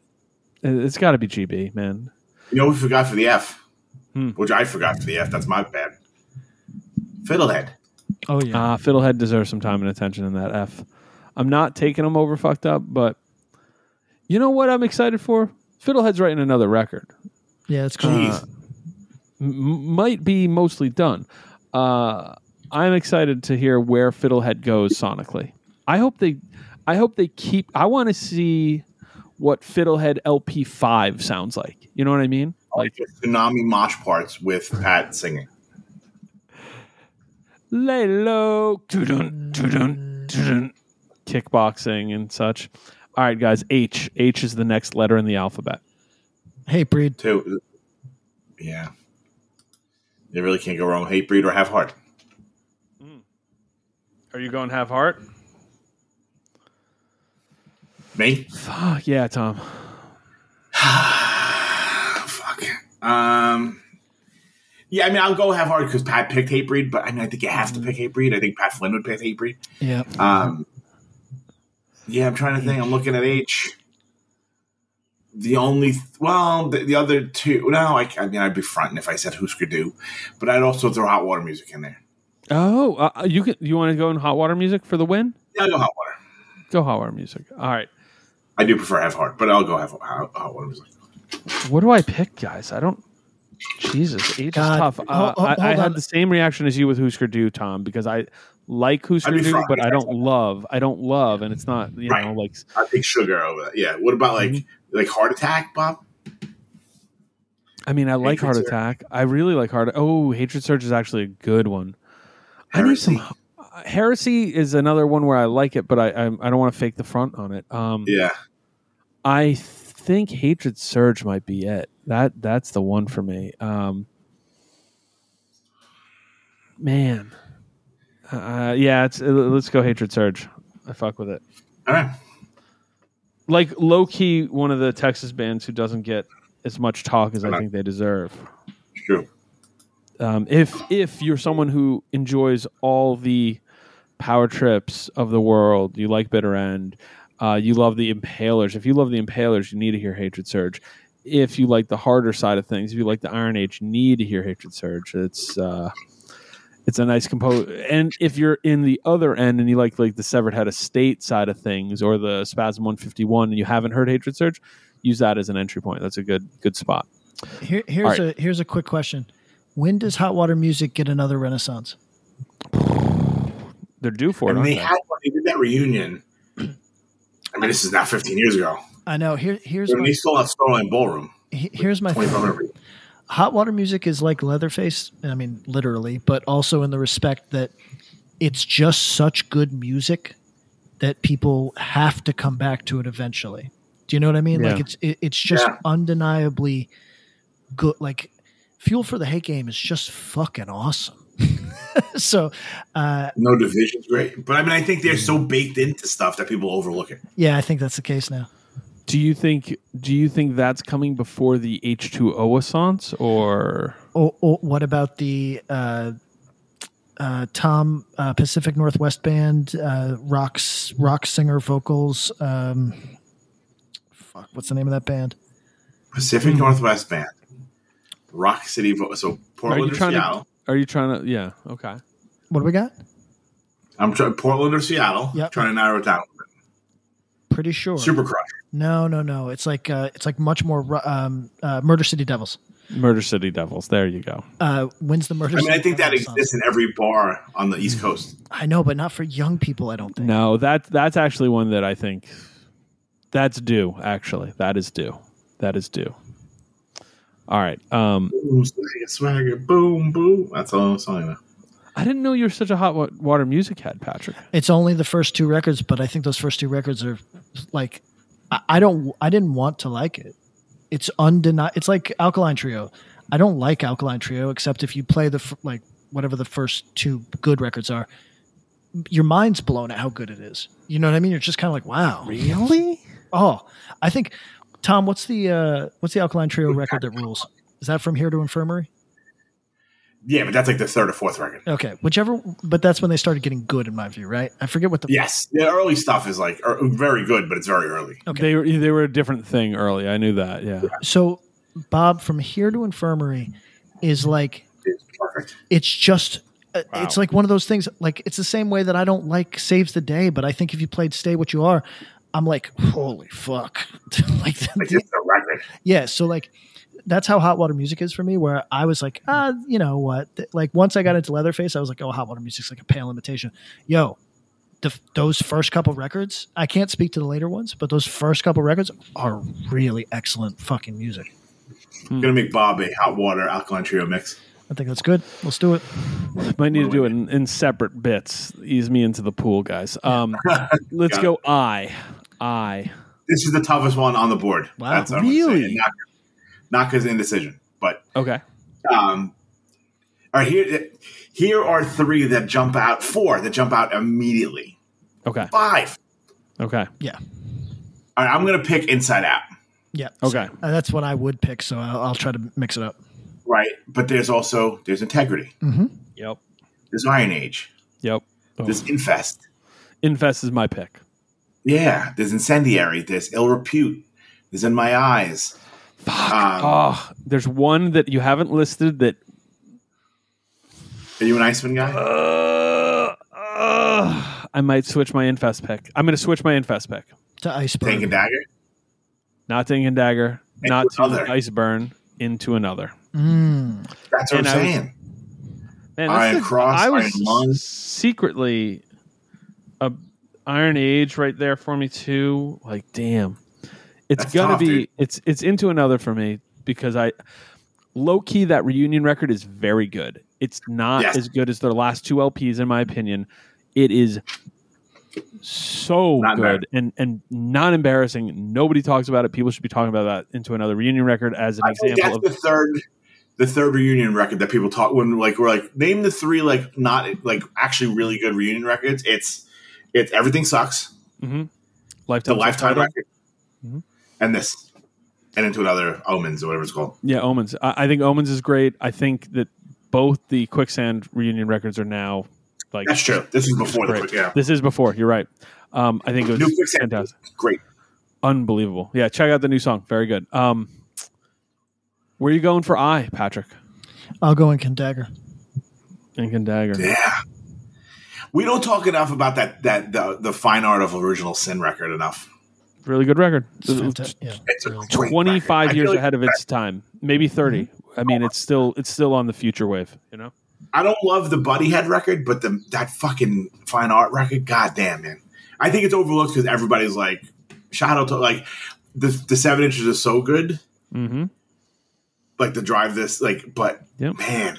it- it's got to be GB, man. You know, we forgot for the F, Hmm. which I forgot for the F. That's my bad. Fiddlehead. Oh yeah. Uh, Fiddlehead deserves some time and attention in that F. I'm not taking him over fucked up, but you know what I'm excited for? Fiddlehead's writing another record. yeah, it's cool. Jeez. M- might be mostly done. Uh, I'm excited to hear where Fiddlehead goes sonically. I hope they, I hope they keep. I want to see what Fiddlehead LP five sounds like. You know what I mean? like tsunami mosh parts with Pat singing. lay low, doo-dun, doo-dun, doo-dun, kickboxing and such. All right, guys. H. H is the next letter in the alphabet. Hey, breed. Too. Yeah. You really can't go wrong. Hate breed or have heart. Are you going have heart? Me? Fuck yeah, Tom. Fuck. Um. Yeah, I mean, I'll go have heart because Pat picked hate breed, but I mean, I think you have to pick hate breed. I think Pat Flynn would pick hate breed. Yeah. Um. Yeah, I'm trying to think. I'm looking at H. The only well, the, the other two. No, I, I mean, I'd be fronting if I said Husker Du, but I'd also throw hot water music in there. Oh, uh, you can. You want to go in hot water music for the win? Yeah, I'll go hot water. Go hot water music. All right. I do prefer have heart, but I'll go have hot, hot water music. What do I pick, guys? I don't. Jesus, H God. is tough. Uh, Hold- hold- I, I had the same reaction as you with Husker Du, Tom, because I like I'd fine but I don't love. I don't love, and it's not you Right. know like I pick sugar over that. Yeah. What about like Mm-hmm. like heart attack, Bob? I mean, I like Heart Surge. Attack. I really like Heart. Oh, Hatred Surge is actually a good one. I need Heresy. some. Heresy is another one where I like it, but I I, I don't want to fake the front on it. Um, Yeah. I think Hatred Surge might be it. That that's the one for me. Um, man, uh, yeah, it's uh, let's go Hatred Surge. I fuck with it. All right. Like low key, one of the Texas bands who doesn't get as much talk as I think they deserve. It's true. um, if if you're someone who enjoys all the power trips of the world, you like Bitter End, uh, you love the Impalers. If you love the Impalers, you need to hear Hatred Surge. If you like the harder side of things, if you like the Iron Age, you need to hear Hatred Surge. It's uh, it's a nice compose. And if you're in the other end and you like like the Severed Head of State side of things or the Spasm 151 and you haven't heard Hatred Surge, use that as an entry point. That's a good good spot. Here, here's All right. a here's a quick question. When does hot water music get another renaissance? They're due for it. and aren't they they? had when they did that reunion. I mean, this is now 15 years ago. I know. Here, here's When my, they still have Starland Ballroom. here's my 25 hot water music is like Leatherface. I mean, literally, but also in the respect that it's just such good music that people have to come back to it eventually. Do you know what I mean? Like it's it, it's just Yeah. undeniably good. Like Fuel for the Hate Game is just fucking awesome. so uh, No division's great. But I mean, I think they're so baked into stuff that people overlook it. yeah, I think that's the case now. Do you think do you think that's coming before the H2O Assance or what about the uh, uh, Tom uh, Pacific Northwest Band uh, rocks rock singer vocals? Um, fuck, what's the name of that band? Pacific Northwest Band. Rock City. Vo- So are Portland you or trying Seattle. to are you trying to yeah, okay. What do we got? I'm trying Portland or Seattle. Yep. Trying to narrow it down. Pretty sure. Super Crush. No, no, no. It's like uh, it's like much more um, uh, Murder City Devils. Murder City Devils. There you go. Uh, when's the Murder? I mean, I think that Devils song? exists in every bar on the East Coast. I know, but not for young people. I don't think. No, that that's actually one that I think that's due. Actually, that is due. That is due. All right. Um, Boom, swagger, swagger, boom, boom. That's all I'm saying. now. I didn't know you were such a hot water music head, Patrick. It's only the first two records, but I think those first two records are like I, I don't I didn't want to like it. It's undeniable. It's like Alkaline Trio. I don't like Alkaline Trio except if you play the f- like whatever the first two good records are. Your mind's blown at how good it is. You know what I mean? You're just kind of like, wow. Really? Oh, I think Tom. What's the uh, what's the Alkaline Trio record that rules? Is that from Here to Infirmary? Yeah, but that's like the third or fourth record. Okay, whichever. But that's when they started getting good, in my view, right? I forget what the Yes, the early stuff is like er, very good, but it's very early. Okay. They were they were a different thing early. I knew that. Yeah. So, Bob, from here to infirmary is like It's perfect. it's just uh, it's like one of those things. Like it's the same way that I don't like saves the day, but I think if you played Stay What You Are, I'm like, holy fuck, like the- the- it's a record. yeah. So like that's how hot water music is for me. Where I was like, ah, you know what? Like once I got into Leatherface, I was like, oh, hot water music's like a pale imitation. Yo. The, those first couple records, I can't speak to the later ones, but those first couple records are really excellent fucking music. I'm gonna make Bob a hot water alkaline trio mix. I think that's good. Let's do it. Might need to do it in, in separate bits. Ease me into the pool, guys. Um, let's Got go. I, I. This is the toughest one on the board. Wow, what I'm gonna say. really? Not, not because indecision, but Okay. um, all right. Here, here are three that jump out. Four that jump out immediately. Okay. Five. Okay. Yeah. All right, I'm gonna pick Inside Out. Yeah. Okay. Uh, that's what I would pick. So I'll, I'll try to mix it up. Right, but there's also there's Integrity. Mm-hmm. Yep. There's Iron Age. Yep. Oh. There's Infest. Infest is my pick. Yeah, there's Incendiary. There's Ill Repute. There's In My Eyes. Fuck. Um, oh, there's one that you haven't listed that. Are you an Iceman guy? Uh, uh, I might switch my Infest pick. I'm going to switch my Infest pick. To Iceberg. Tank and Dagger. Not Ding and Dagger. Into not to another. Iceburn. Into another. Mm. That's what And I'm I was- saying. Man, Iron that's Cross, I was Iron Lung. secretly a Iron Age right there for me too. Like, damn, it's That's gonna tough, be dude. it's it's into another for me because I low key that reunion record is very good. It's not Yes. as good as their last two LPs in my opinion. It is so Not good and and not embarrassing. Nobody talks about it. People should be talking about that into another reunion record as an I think example that's of the third, the third reunion record that people talk when like we're like name the three like not like actually really good reunion records. It's it's everything sucks. Mhm. The lifetime lifetime Subtitle. record, Mhm. and this, and into another omens or whatever it's called. Yeah, Omens. I, I think Omens is great. I think that both the Quicksand reunion records are now like That's true. This is before the quick. Yeah, This is before. You're right. Um, I think it New was Quicksand. fantastic, great. unbelievable. Yeah, check out the new song. Very good. Um, where are you going for I, Patrick? I'll go in Dagger. Ink and Dagger. Yeah. We don't talk enough about that that the, the fine art of original sin record enough. Really good record. It's fanta- yeah, It's a really great Twenty record. I five years like ahead of its time, maybe 30 I mean, it's still it's still on the future wave. You know. I don't love the Buddy Head record, but the that fucking fine art record, goddamn man, I think it's overlooked because everybody's like, shout out to like the the seven inches is so good, Mm-hmm. like to drive this like, but Yep. man,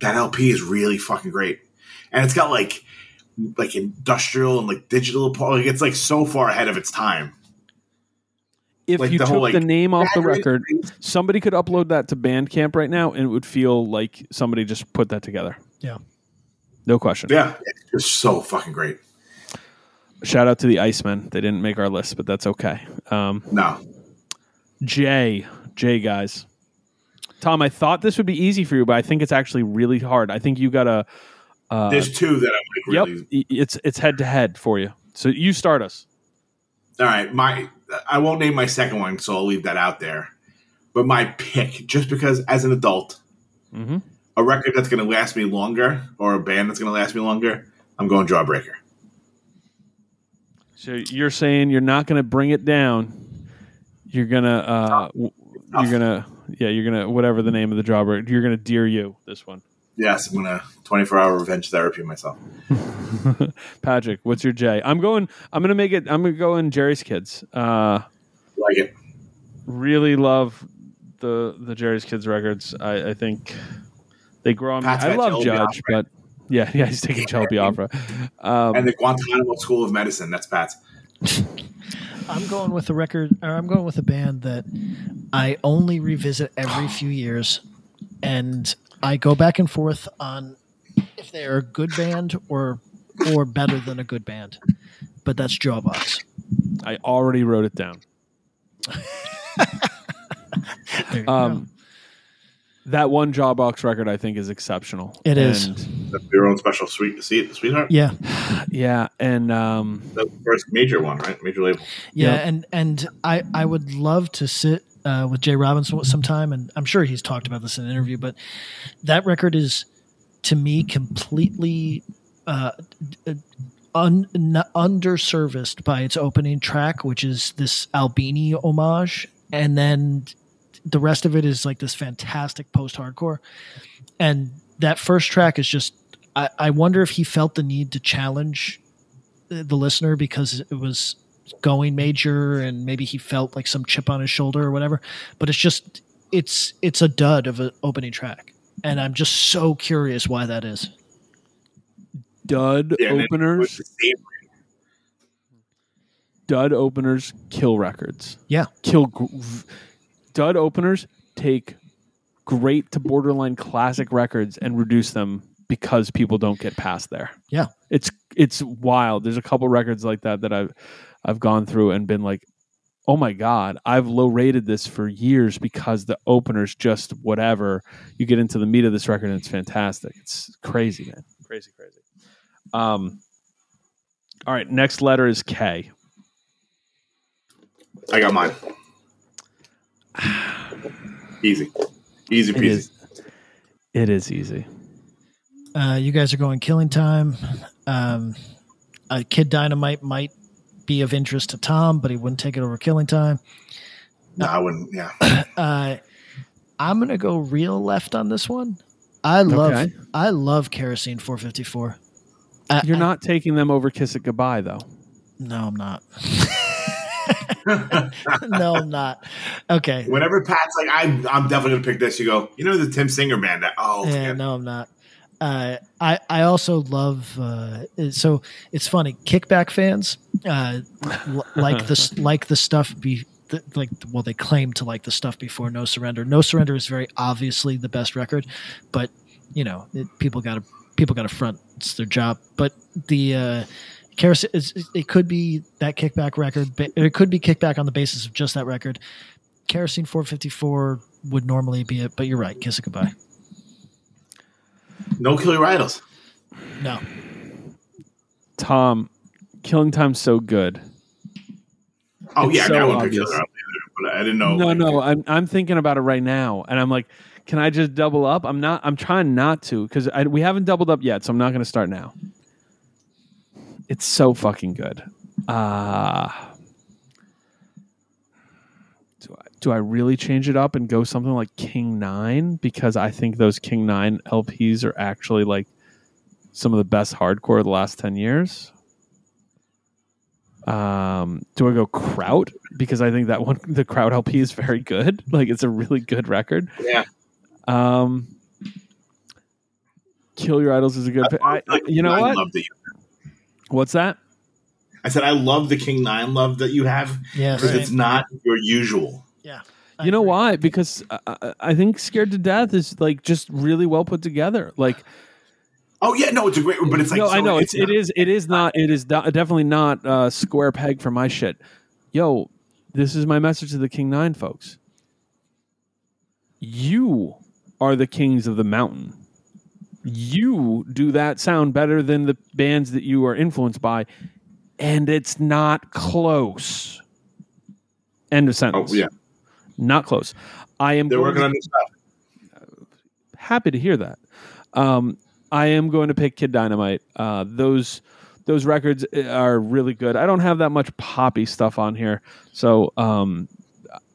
that LP is really fucking great, and it's got like like industrial and like digital, like it's like so far ahead of its time. If Like you the took whole, like, the name off the Battery- record, somebody could upload that to Bandcamp right now, and it would feel like somebody just put that together. Yeah. No question. Yeah, it's just so fucking great. Shout out to the Icemen. They didn't make our list, but that's okay. Um, No, Jay, Jay, guys. Tom, I thought this would be easy for you, but I think it's actually really hard. I think you got to. Uh, there's two that I'm yep, like really. i- it's it's head to head for you. So you start us. All right, my I won't name my second one, so I'll leave that out there. But my pick, just because as an adult, Mm-hmm. a record that's going to last me longer, or a band that's going to last me longer, I'm going Jawbreaker. So you're saying you're not going to bring it down. You're gonna, uh, you're gonna, yeah, you're gonna, whatever the name of the job, you're gonna dear you this one. Yes, I'm gonna 24 hour revenge therapy myself. Patrick, what's your J? I'm going. I'm gonna make it. I'm gonna go in Jerry's Kids. Uh, Like it. really love the the Jerry's Kids records. I, I think they grow on me. I love Jello Judge, Biafra. but yeah, yeah, he's taking Jello Opera. Um, And the Guantanamo School of Medicine. That's Pat's. I'm going with a record, or I'm going with a band that I only revisit every few years, and I go back and forth on if they are a good band or or better than a good band. But that's Jawbox. I already wrote it down. There you Um, that one Jawbox record I think is exceptional. It is. And, That's your own special sweet, see, sweetheart. Yeah, yeah, and um, the first major one, right? Major label. yeah, Yep. and and I I would love to sit uh, with Jay Robinson sometime, and I'm sure he's talked about this in an interview, but that record is to me completely uh, un, n- underserviced by its opening track, which is this Albini homage, and then the rest of it is like this fantastic post-hardcore, and that first track is just. I, I wonder if he felt the need to challenge the the listener because it was going major and maybe he felt like some chip on his shoulder or whatever. But it's just it's it's a dud of an opening track and i'm just so curious why that is dud Yeah, openers, with the same- dud openers kill records. yeah Kill gr- dud openers take great to borderline classic records and reduce them because people don't get past there. Yeah. It's it's wild. There's a couple records like that that I've I've gone through and been like, "Oh my god, I've low rated this for years because the opener's just whatever." You get into the meat of this record and it's fantastic. It's crazy, man. Crazy, crazy. Um All right, next letter is K. I got mine. Easy. Easy It peasy. is it is easy. uh, you guys are going killing time um, uh, kid dynamite might be of interest to tom but he wouldn't take it over killing time No, I wouldn't. Yeah. uh, i'm gonna go real left on this one i love Okay. i love kerosene 454 I- You're I- not taking them over Kiss It Goodbye though. no i'm not no i'm not okay Whenever Pat's like, I'm, I'm definitely gonna pick this. You go, you know, the Tim Singer band. That oh, Yeah, forget it. no, I'm not. Uh, I I also love. Uh, so it's funny. Kickback fans uh, l- like this, like the stuff be the, like. Well, they claim to like the stuff before No Surrender. No Surrender is very obviously the best record, but you know, it, people got to people got to front. It's their job. But the uh, Kerosene, it's, it could be that Kickback record. but It could be Kickback on the basis of just that record. Kerosene 454 would normally be it, but you're right. Kiss it goodbye. No Kill Your Idols. No. Tom, Killing Time's so good. Oh It's yeah, so I, mean, I wouldn't obvious. Kill Your Idols either, but I didn't know. no, like, no, I'm I'm thinking about it right now, and I'm like, can I just double up? I'm not. I'm trying not to because we haven't doubled up yet, so I'm not going to start now. It's so fucking good. Uh do I, really change it up and go something like King Nine because I think those King Nine LPs are actually like some of the best hardcore of the last ten years. Um, do I go Kraut because I think that one the Kraut LP is very good. Like it's a really good record. Yeah. Um, Kill Your Idols is a good. I. I, like, you know I what? Love that you, What's that? I said I love the King Nine love that you have Yeah. because same. it's not your usual. Yeah. You know why? Because I, I- I think Scared to Death is like just really well put together. Like Oh yeah, no, it's a great, but it's like no, I know it's, it not- is it is not it is do- definitely not uh, square peg for my shit. Yo, this is my message to the King Nine folks. You are the kings of the mountain. You do that sound better than the bands that you are influenced by, and it's not close. End of Oh sentence. yeah, Not close. I am they're working to- on new stuff. happy to hear that. Um, I am going to pick Kid Dynamite. Uh, those those records are really good. I don't have that much poppy stuff on here, so um,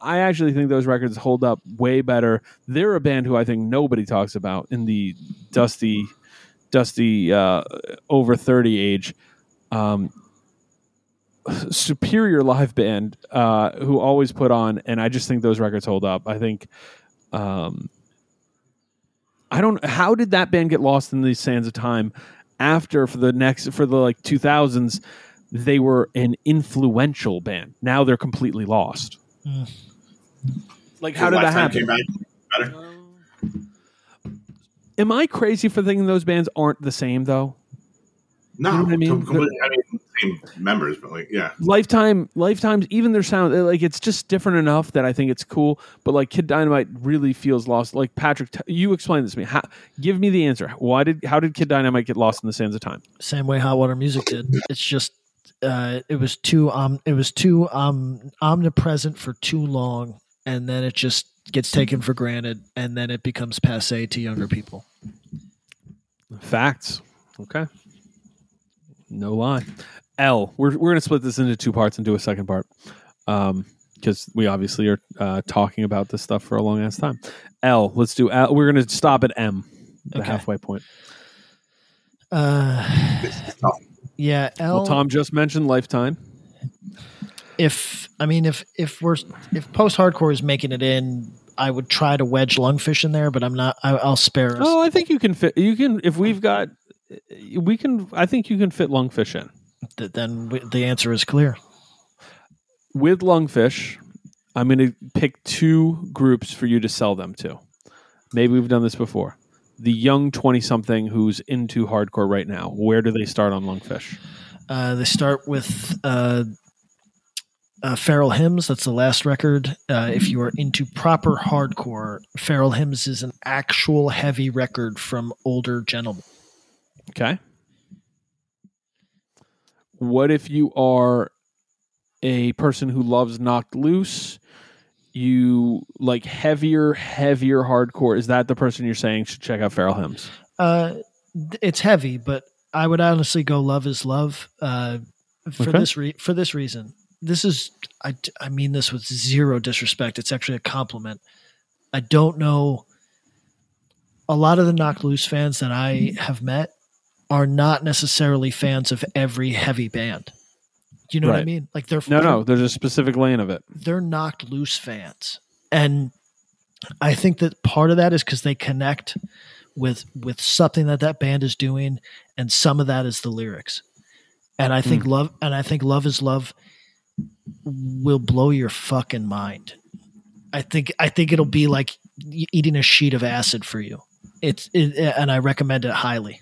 I actually think those records hold up way better. They're a band who I think nobody talks about in the dusty, dusty uh, over thirty age. Um, superior live band uh, who always put on, and I just think those records hold up. I think. Um, I don't. How did that band get lost in the sands of time? After for the next for the like two thousands, they were an influential band. Now they're completely lost. Mm. Like how did that happen? Came back better. Am I crazy for thinking those bands aren't the same though? No, You know I mean? com-. I mean, same members, but like, yeah, Lifetime, Lifetimes, even their sound, uh, like it's just different enough that I think it's cool. But like Kid Dynamite really feels lost. Like Patrick, t- you explain this to me. How, give me the answer. Why did how did Kid Dynamite get lost in the sands of time? Same way Hot Water Music did. It's just uh, it was too um it was too um omnipresent for too long, and then it just gets taken for granted, and then it becomes passe to younger people. Facts. Okay. No lie. L. We're we're gonna split this into two parts and do a second part, um, because we obviously are uh, talking about this stuff for a long ass time. L. Let's do. L. We're gonna stop at M, the Okay. halfway point. Uh, yeah, L. Well, Tom just mentioned Lifetime. if I mean if if we're if post hardcore is making it in, I would try to wedge lungfish in there, but I'm not. I, I'll spare us. Oh, I think you can fit. You can if we've got. We can. I think you can fit lungfish in Th- then w- the answer is clear. with lungfish. I'm going to pick two groups for you to sell them to. Maybe we've done this before. The young 20 something who's into hardcore right now. Where do they start on lungfish? Uh, they start with uh, uh, Feral Hymns. That's the last record. Uh, if you are into proper hardcore, Feral Hymns is an actual heavy record from older gentlemen. Okay. What if you are a person who loves Knocked Loose? You like heavier, heavier hardcore. Is that the person you're saying should check out Feral Hymns? Uh, it's heavy, but I would honestly go "Love Is Love" uh, for Okay. this re- for this reason. This is I, I mean this with zero disrespect. It's actually a compliment. I don't know. A lot of the Knocked Loose fans that I have met are not necessarily fans of every heavy band. Do you know what I mean? Like they're No, no. There's a specific lane of it. they're knocked loose fans and i think that part of that is because they connect with with something that that band is doing and some of that is the lyrics and i think hmm. love and i think love is love will blow your fucking mind i think i think it'll be like eating a sheet of acid for you it's it, and i recommend it highly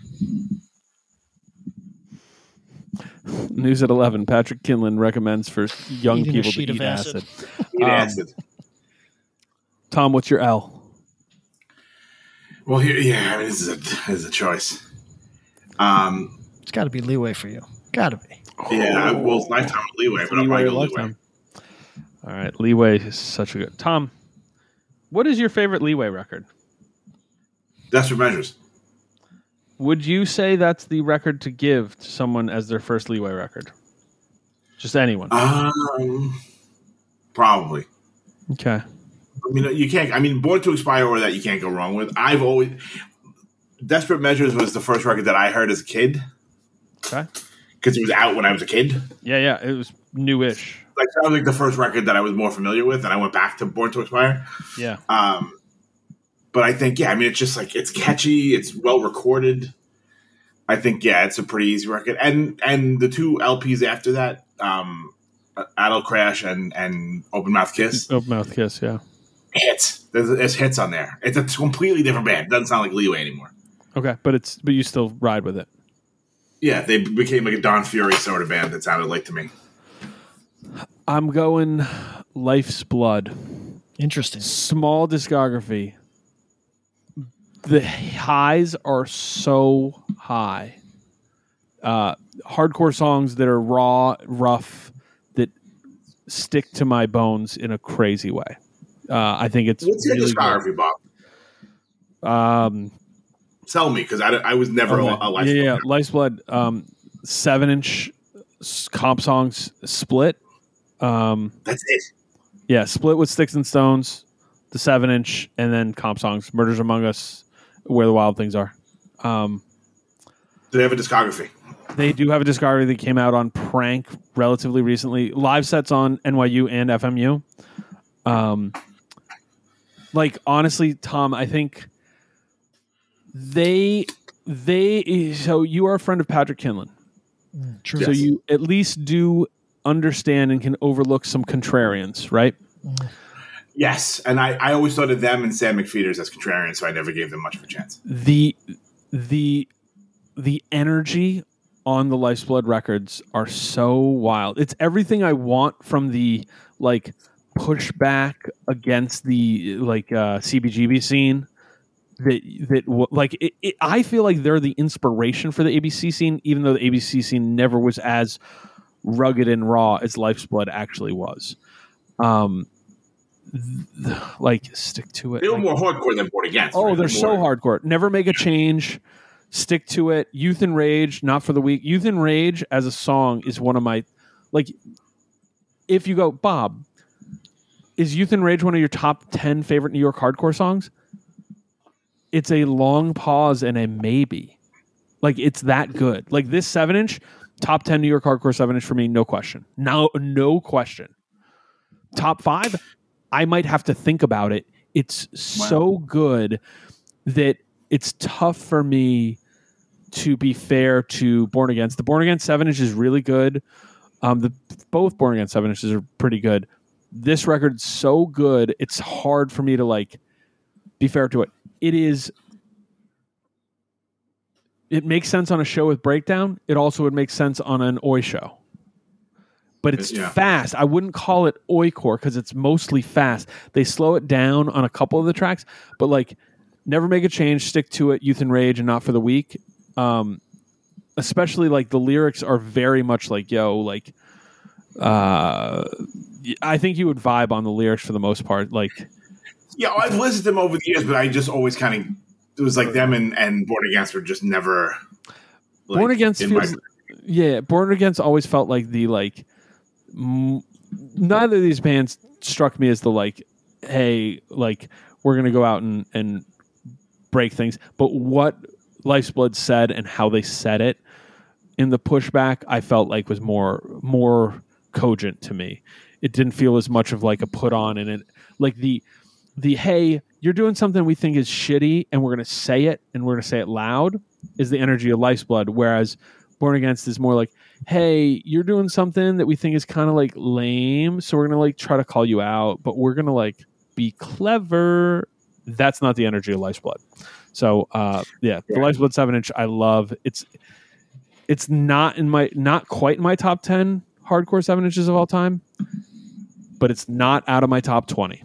News at 11. Patrick Kindlon recommends for young Eating a people to of eat acid. acid. Eat Um, acid. Tom, what's your L? Well, here, yeah, I mean, this is a this is a choice. Um, It's got to be leeway for you. Got to be. yeah, well, it's lifetime with leeway, but I'll Leeway probably or go leeway. Lifetime. All right, Leeway is such a good. Tom, what is your favorite Leeway record? Desperate measures. Would you say that's the record to give to someone as their first Leeway record? Just anyone. Um, probably. okay. I mean, you can't. I mean, Born to Expire or that you can't go wrong with. I've always Desperate Measures was the first record that I heard as a kid Okay. because it was out when I was a kid. Yeah, yeah. It was newish. Like that was like the first record that I was more familiar with, and I went back to Born to Expire. Yeah. Um, but I think, yeah, I mean, it's just like it's catchy, it's well recorded. I think, yeah, it's a pretty easy record, and and the two LPs after that, um, Adult Crash and and Open Mouth Kiss, Open mouth kiss. Yeah. hits. There's, there's hits on there. It's a completely different band. It doesn't sound like Leeway anymore. Okay, but it's but you still ride with it. Yeah, they became like a Don Fury sort of band that sounded like to me. I'm going Life's Blood. Interesting. Small discography. The highs are so high. Uh, hardcore songs that are raw, rough, that stick to my bones in a crazy way. Uh, I think it's What's your really discography, Bob? Um, Tell me because I, I was never Okay. a, a Life's yeah, yeah, Blood. Life's Blood, um, seven inch comp songs split. Um, That's it. yeah, split with Sticks and Stones, the seven inch, and then comp songs, Murders Among Us, Where the Wild Things Are. Um, Do they have a discography? they do have a discography that came out on Prank relatively recently. Live sets on NYU and FMU. Um, like honestly, Tom, I think they they so you are a friend of Patrick Kindlon. True. So Yes. you at least do understand and can overlook some contrarians, right? Yes, and I, I always thought of them and Sam McPheeters as contrarians, so I never gave them much of a chance. The the the energy on the Life's Blood records are so wild. It's everything I want from the like pushback against the like uh, CBGB scene. That that like it, it, I feel like they're the inspiration for the ABC scene, even though the ABC scene never was as rugged and raw as Life's Blood actually was. Um, like stick to it. They were like- more hardcore than Born Against. Oh, right? they're so More- hardcore. Never make a change. Stick to it. Youth and Rage, not for the weak. Youth and Rage as a song is one of my like. If you go, Bob, is Youth and Rage one of your top ten favorite New York hardcore songs? It's a long pause and a maybe. Like it's that good. Like this seven inch, top ten New York hardcore seven inch for me, no question. No, no question. Top five, I might have to think about it. It's so good that it's tough for me to be fair to Born Against. The Born Against seven inch is really good. Um, the both Born Against seven inches are pretty good. This record's so good, it's hard for me to like be fair to it. It is. It makes sense on a show with breakdown. It also would make sense on an oi show. But it's Yeah. fast. I wouldn't call it oi core because it's mostly fast. They slow it down on a couple of the tracks, but like never make a change, stick to it, youth and rage, and not for the weak. Um, especially like the lyrics are very much like yo, like uh, I think you would vibe on the lyrics for the most part. Like Yeah, I've listened to them over the years, but I just always kind of it was like them and, and Born Against were just never like, Born Against in my- feels, yeah, Born Against always felt like the like. Neither of these bands struck me as the like, hey, like we're gonna go out and and break things. But what Life's Blood said and how they said it in the pushback, I felt like was more more cogent to me. It didn't feel as much of like a put on and it like the the hey, you're doing something we think is shitty and we're gonna say it and we're gonna say it loud is the energy of Life's Blood, whereas Born Against is more like, hey, you're doing something that we think is kind of like lame, so we're gonna like try to call you out, but we're gonna like be clever. That's not the energy of Life's Blood. So uh, yeah, the Life's Blood seven inch I love. It's it's not in my not quite in my top ten hardcore seven inches of all time, but it's not out of my top twenty.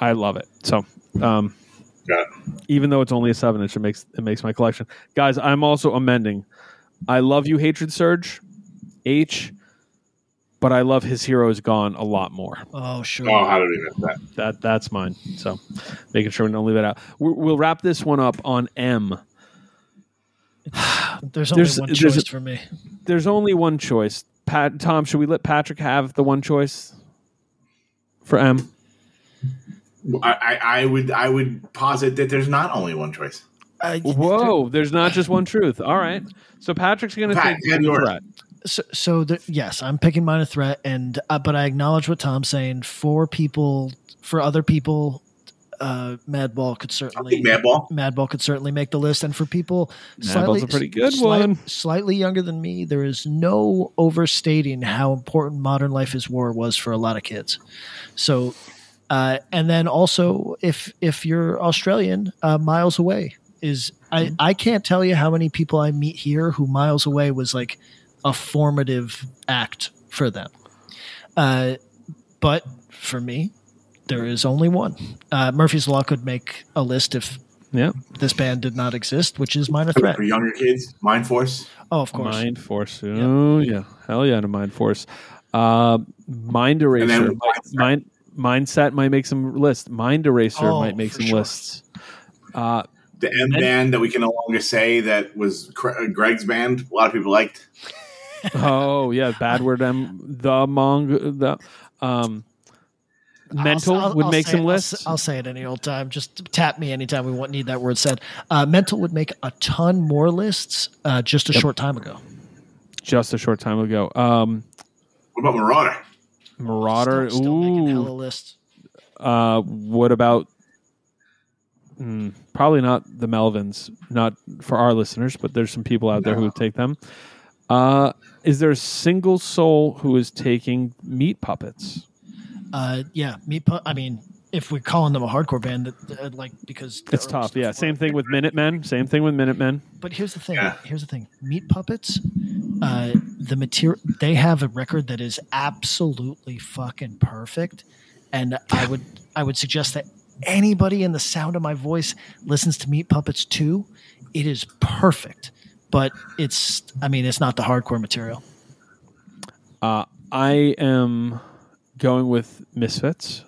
I love it. So um, it. even though it's only a seven inch, it makes it makes my collection. Guys, I'm also amending. I love you, Hatred Surge, H, but I love his hero is gone a lot more. Oh sure. Oh, how did we miss that? That that's mine. So making sure we don't leave that out. we we'll wrap this one up on M. There's only There's- one there's choice a- for me. There's only one choice. Pat, Tom, should we let Patrick have the one choice for M? I, I, I would I would posit that there's not only one choice. Whoa, there's not just one truth. All right. So Patrick's going to Pat, take have the threat. So, so the, yes, I'm picking minor threat, and uh, but I acknowledge what Tom's saying. For people, for other people, uh, Madball could certainly Madball. Madball could certainly make the list, and for people Madball's slightly, a pretty good slight- one. slightly younger than me, there is no overstating how important Modern Life is War was for a lot of kids. So, uh, and then also if if you're Australian, uh, Miles Away is I I can't tell you how many people I meet here who Miles Away was like a formative act for them. Uh, but for me, there is only one. Uh, Murphy's Law could make a list if Yeah. this band did not exist, which is Minor Threat. For younger kids, Mindforce. Oh, of course. Mind Force. Oh, yeah. Hell yeah, to Mindforce. Uh, Mind Eraser. then Mind, Mindset might make some lists. Mind Eraser Oh, might make some sure. lists. Uh, The M band that we can no longer say that was Greg's band. A lot of people liked. Oh, yeah. Bad word M. The Mong. The, um, Mental I'll- I'll- would I'll make some it- I'll lists. s- I'll, say it any old time. Just tap me anytime we want need that word said. Uh, Mental would make a ton more lists uh, just a short time ago. just a short time ago. Um, What about Marauder? Marauder. Still, still making hella Ooh. lists. Uh, what about? Mm, probably not the Melvins. Not for our listeners, but there's some people out there who would take them. Uh, is there a single soul who is taking meat puppets? Uh, yeah, meat. Pu- I mean, if we're calling them a hardcore band, that uh, like because It's tough. Yeah. Same thing with Minutemen. Same thing with Minutemen. But here's the thing. Yeah. Here's the thing. Meat puppets. Uh, the material they have a record that is absolutely fucking perfect, and I would I would suggest that anybody in the sound of my voice listens to Meat Puppets II. It is perfect, but it's I mean it's not the hardcore material. Uh, I am going with Misfits.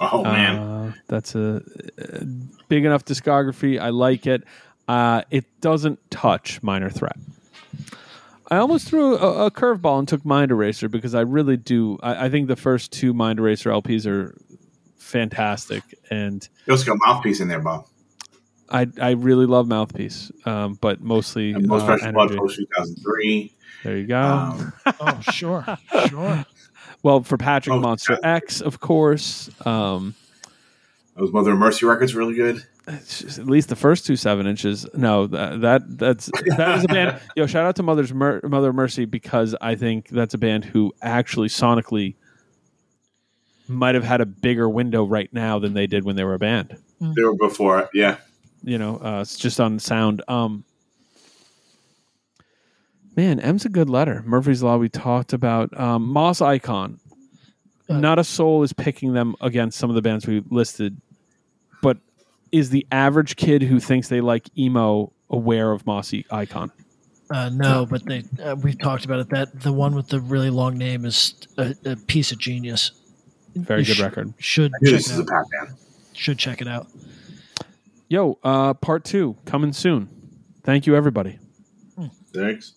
Oh man, Uh, that's a, a big enough discography. I like it. Uh, it doesn't touch Minor Threat. I almost threw a, a curveball and took Mind Eraser because I really do. I, I think the first two Mind Eraser LPs are fantastic, and you also got Mouthpiece in there, Bob. I I really love Mouthpiece, um, but mostly And Most uh, Precious Blood energy. post 2003. There you go. Um, Oh sure, sure. well, for Patrick Oh, Monster X, of course. Um, those Mother of Mercy records really good. at least the first two seven inches. No, that, that that's that is a band. Yo, shout out to Mother's Mer- Mother of Mercy because I think that's a band who actually sonically might have had a bigger window right now than they did when they were a band. They were before, yeah. You know, uh, it's just on sound. Um, man, M's a good letter. Murphy's Law we talked about. Um, Moss Icon. Uh, Not a soul is picking them against some of the bands we listed, but is the average kid who thinks they like emo aware of Moss Icon? Uh, no, but they uh, we've talked about it. That the one with the really long name is a, a piece of genius. Very You good sh- record. Should I knew check this it is a out. Pat. Should check it out. Yo, uh, part two coming soon. Thank you, everybody. Thanks.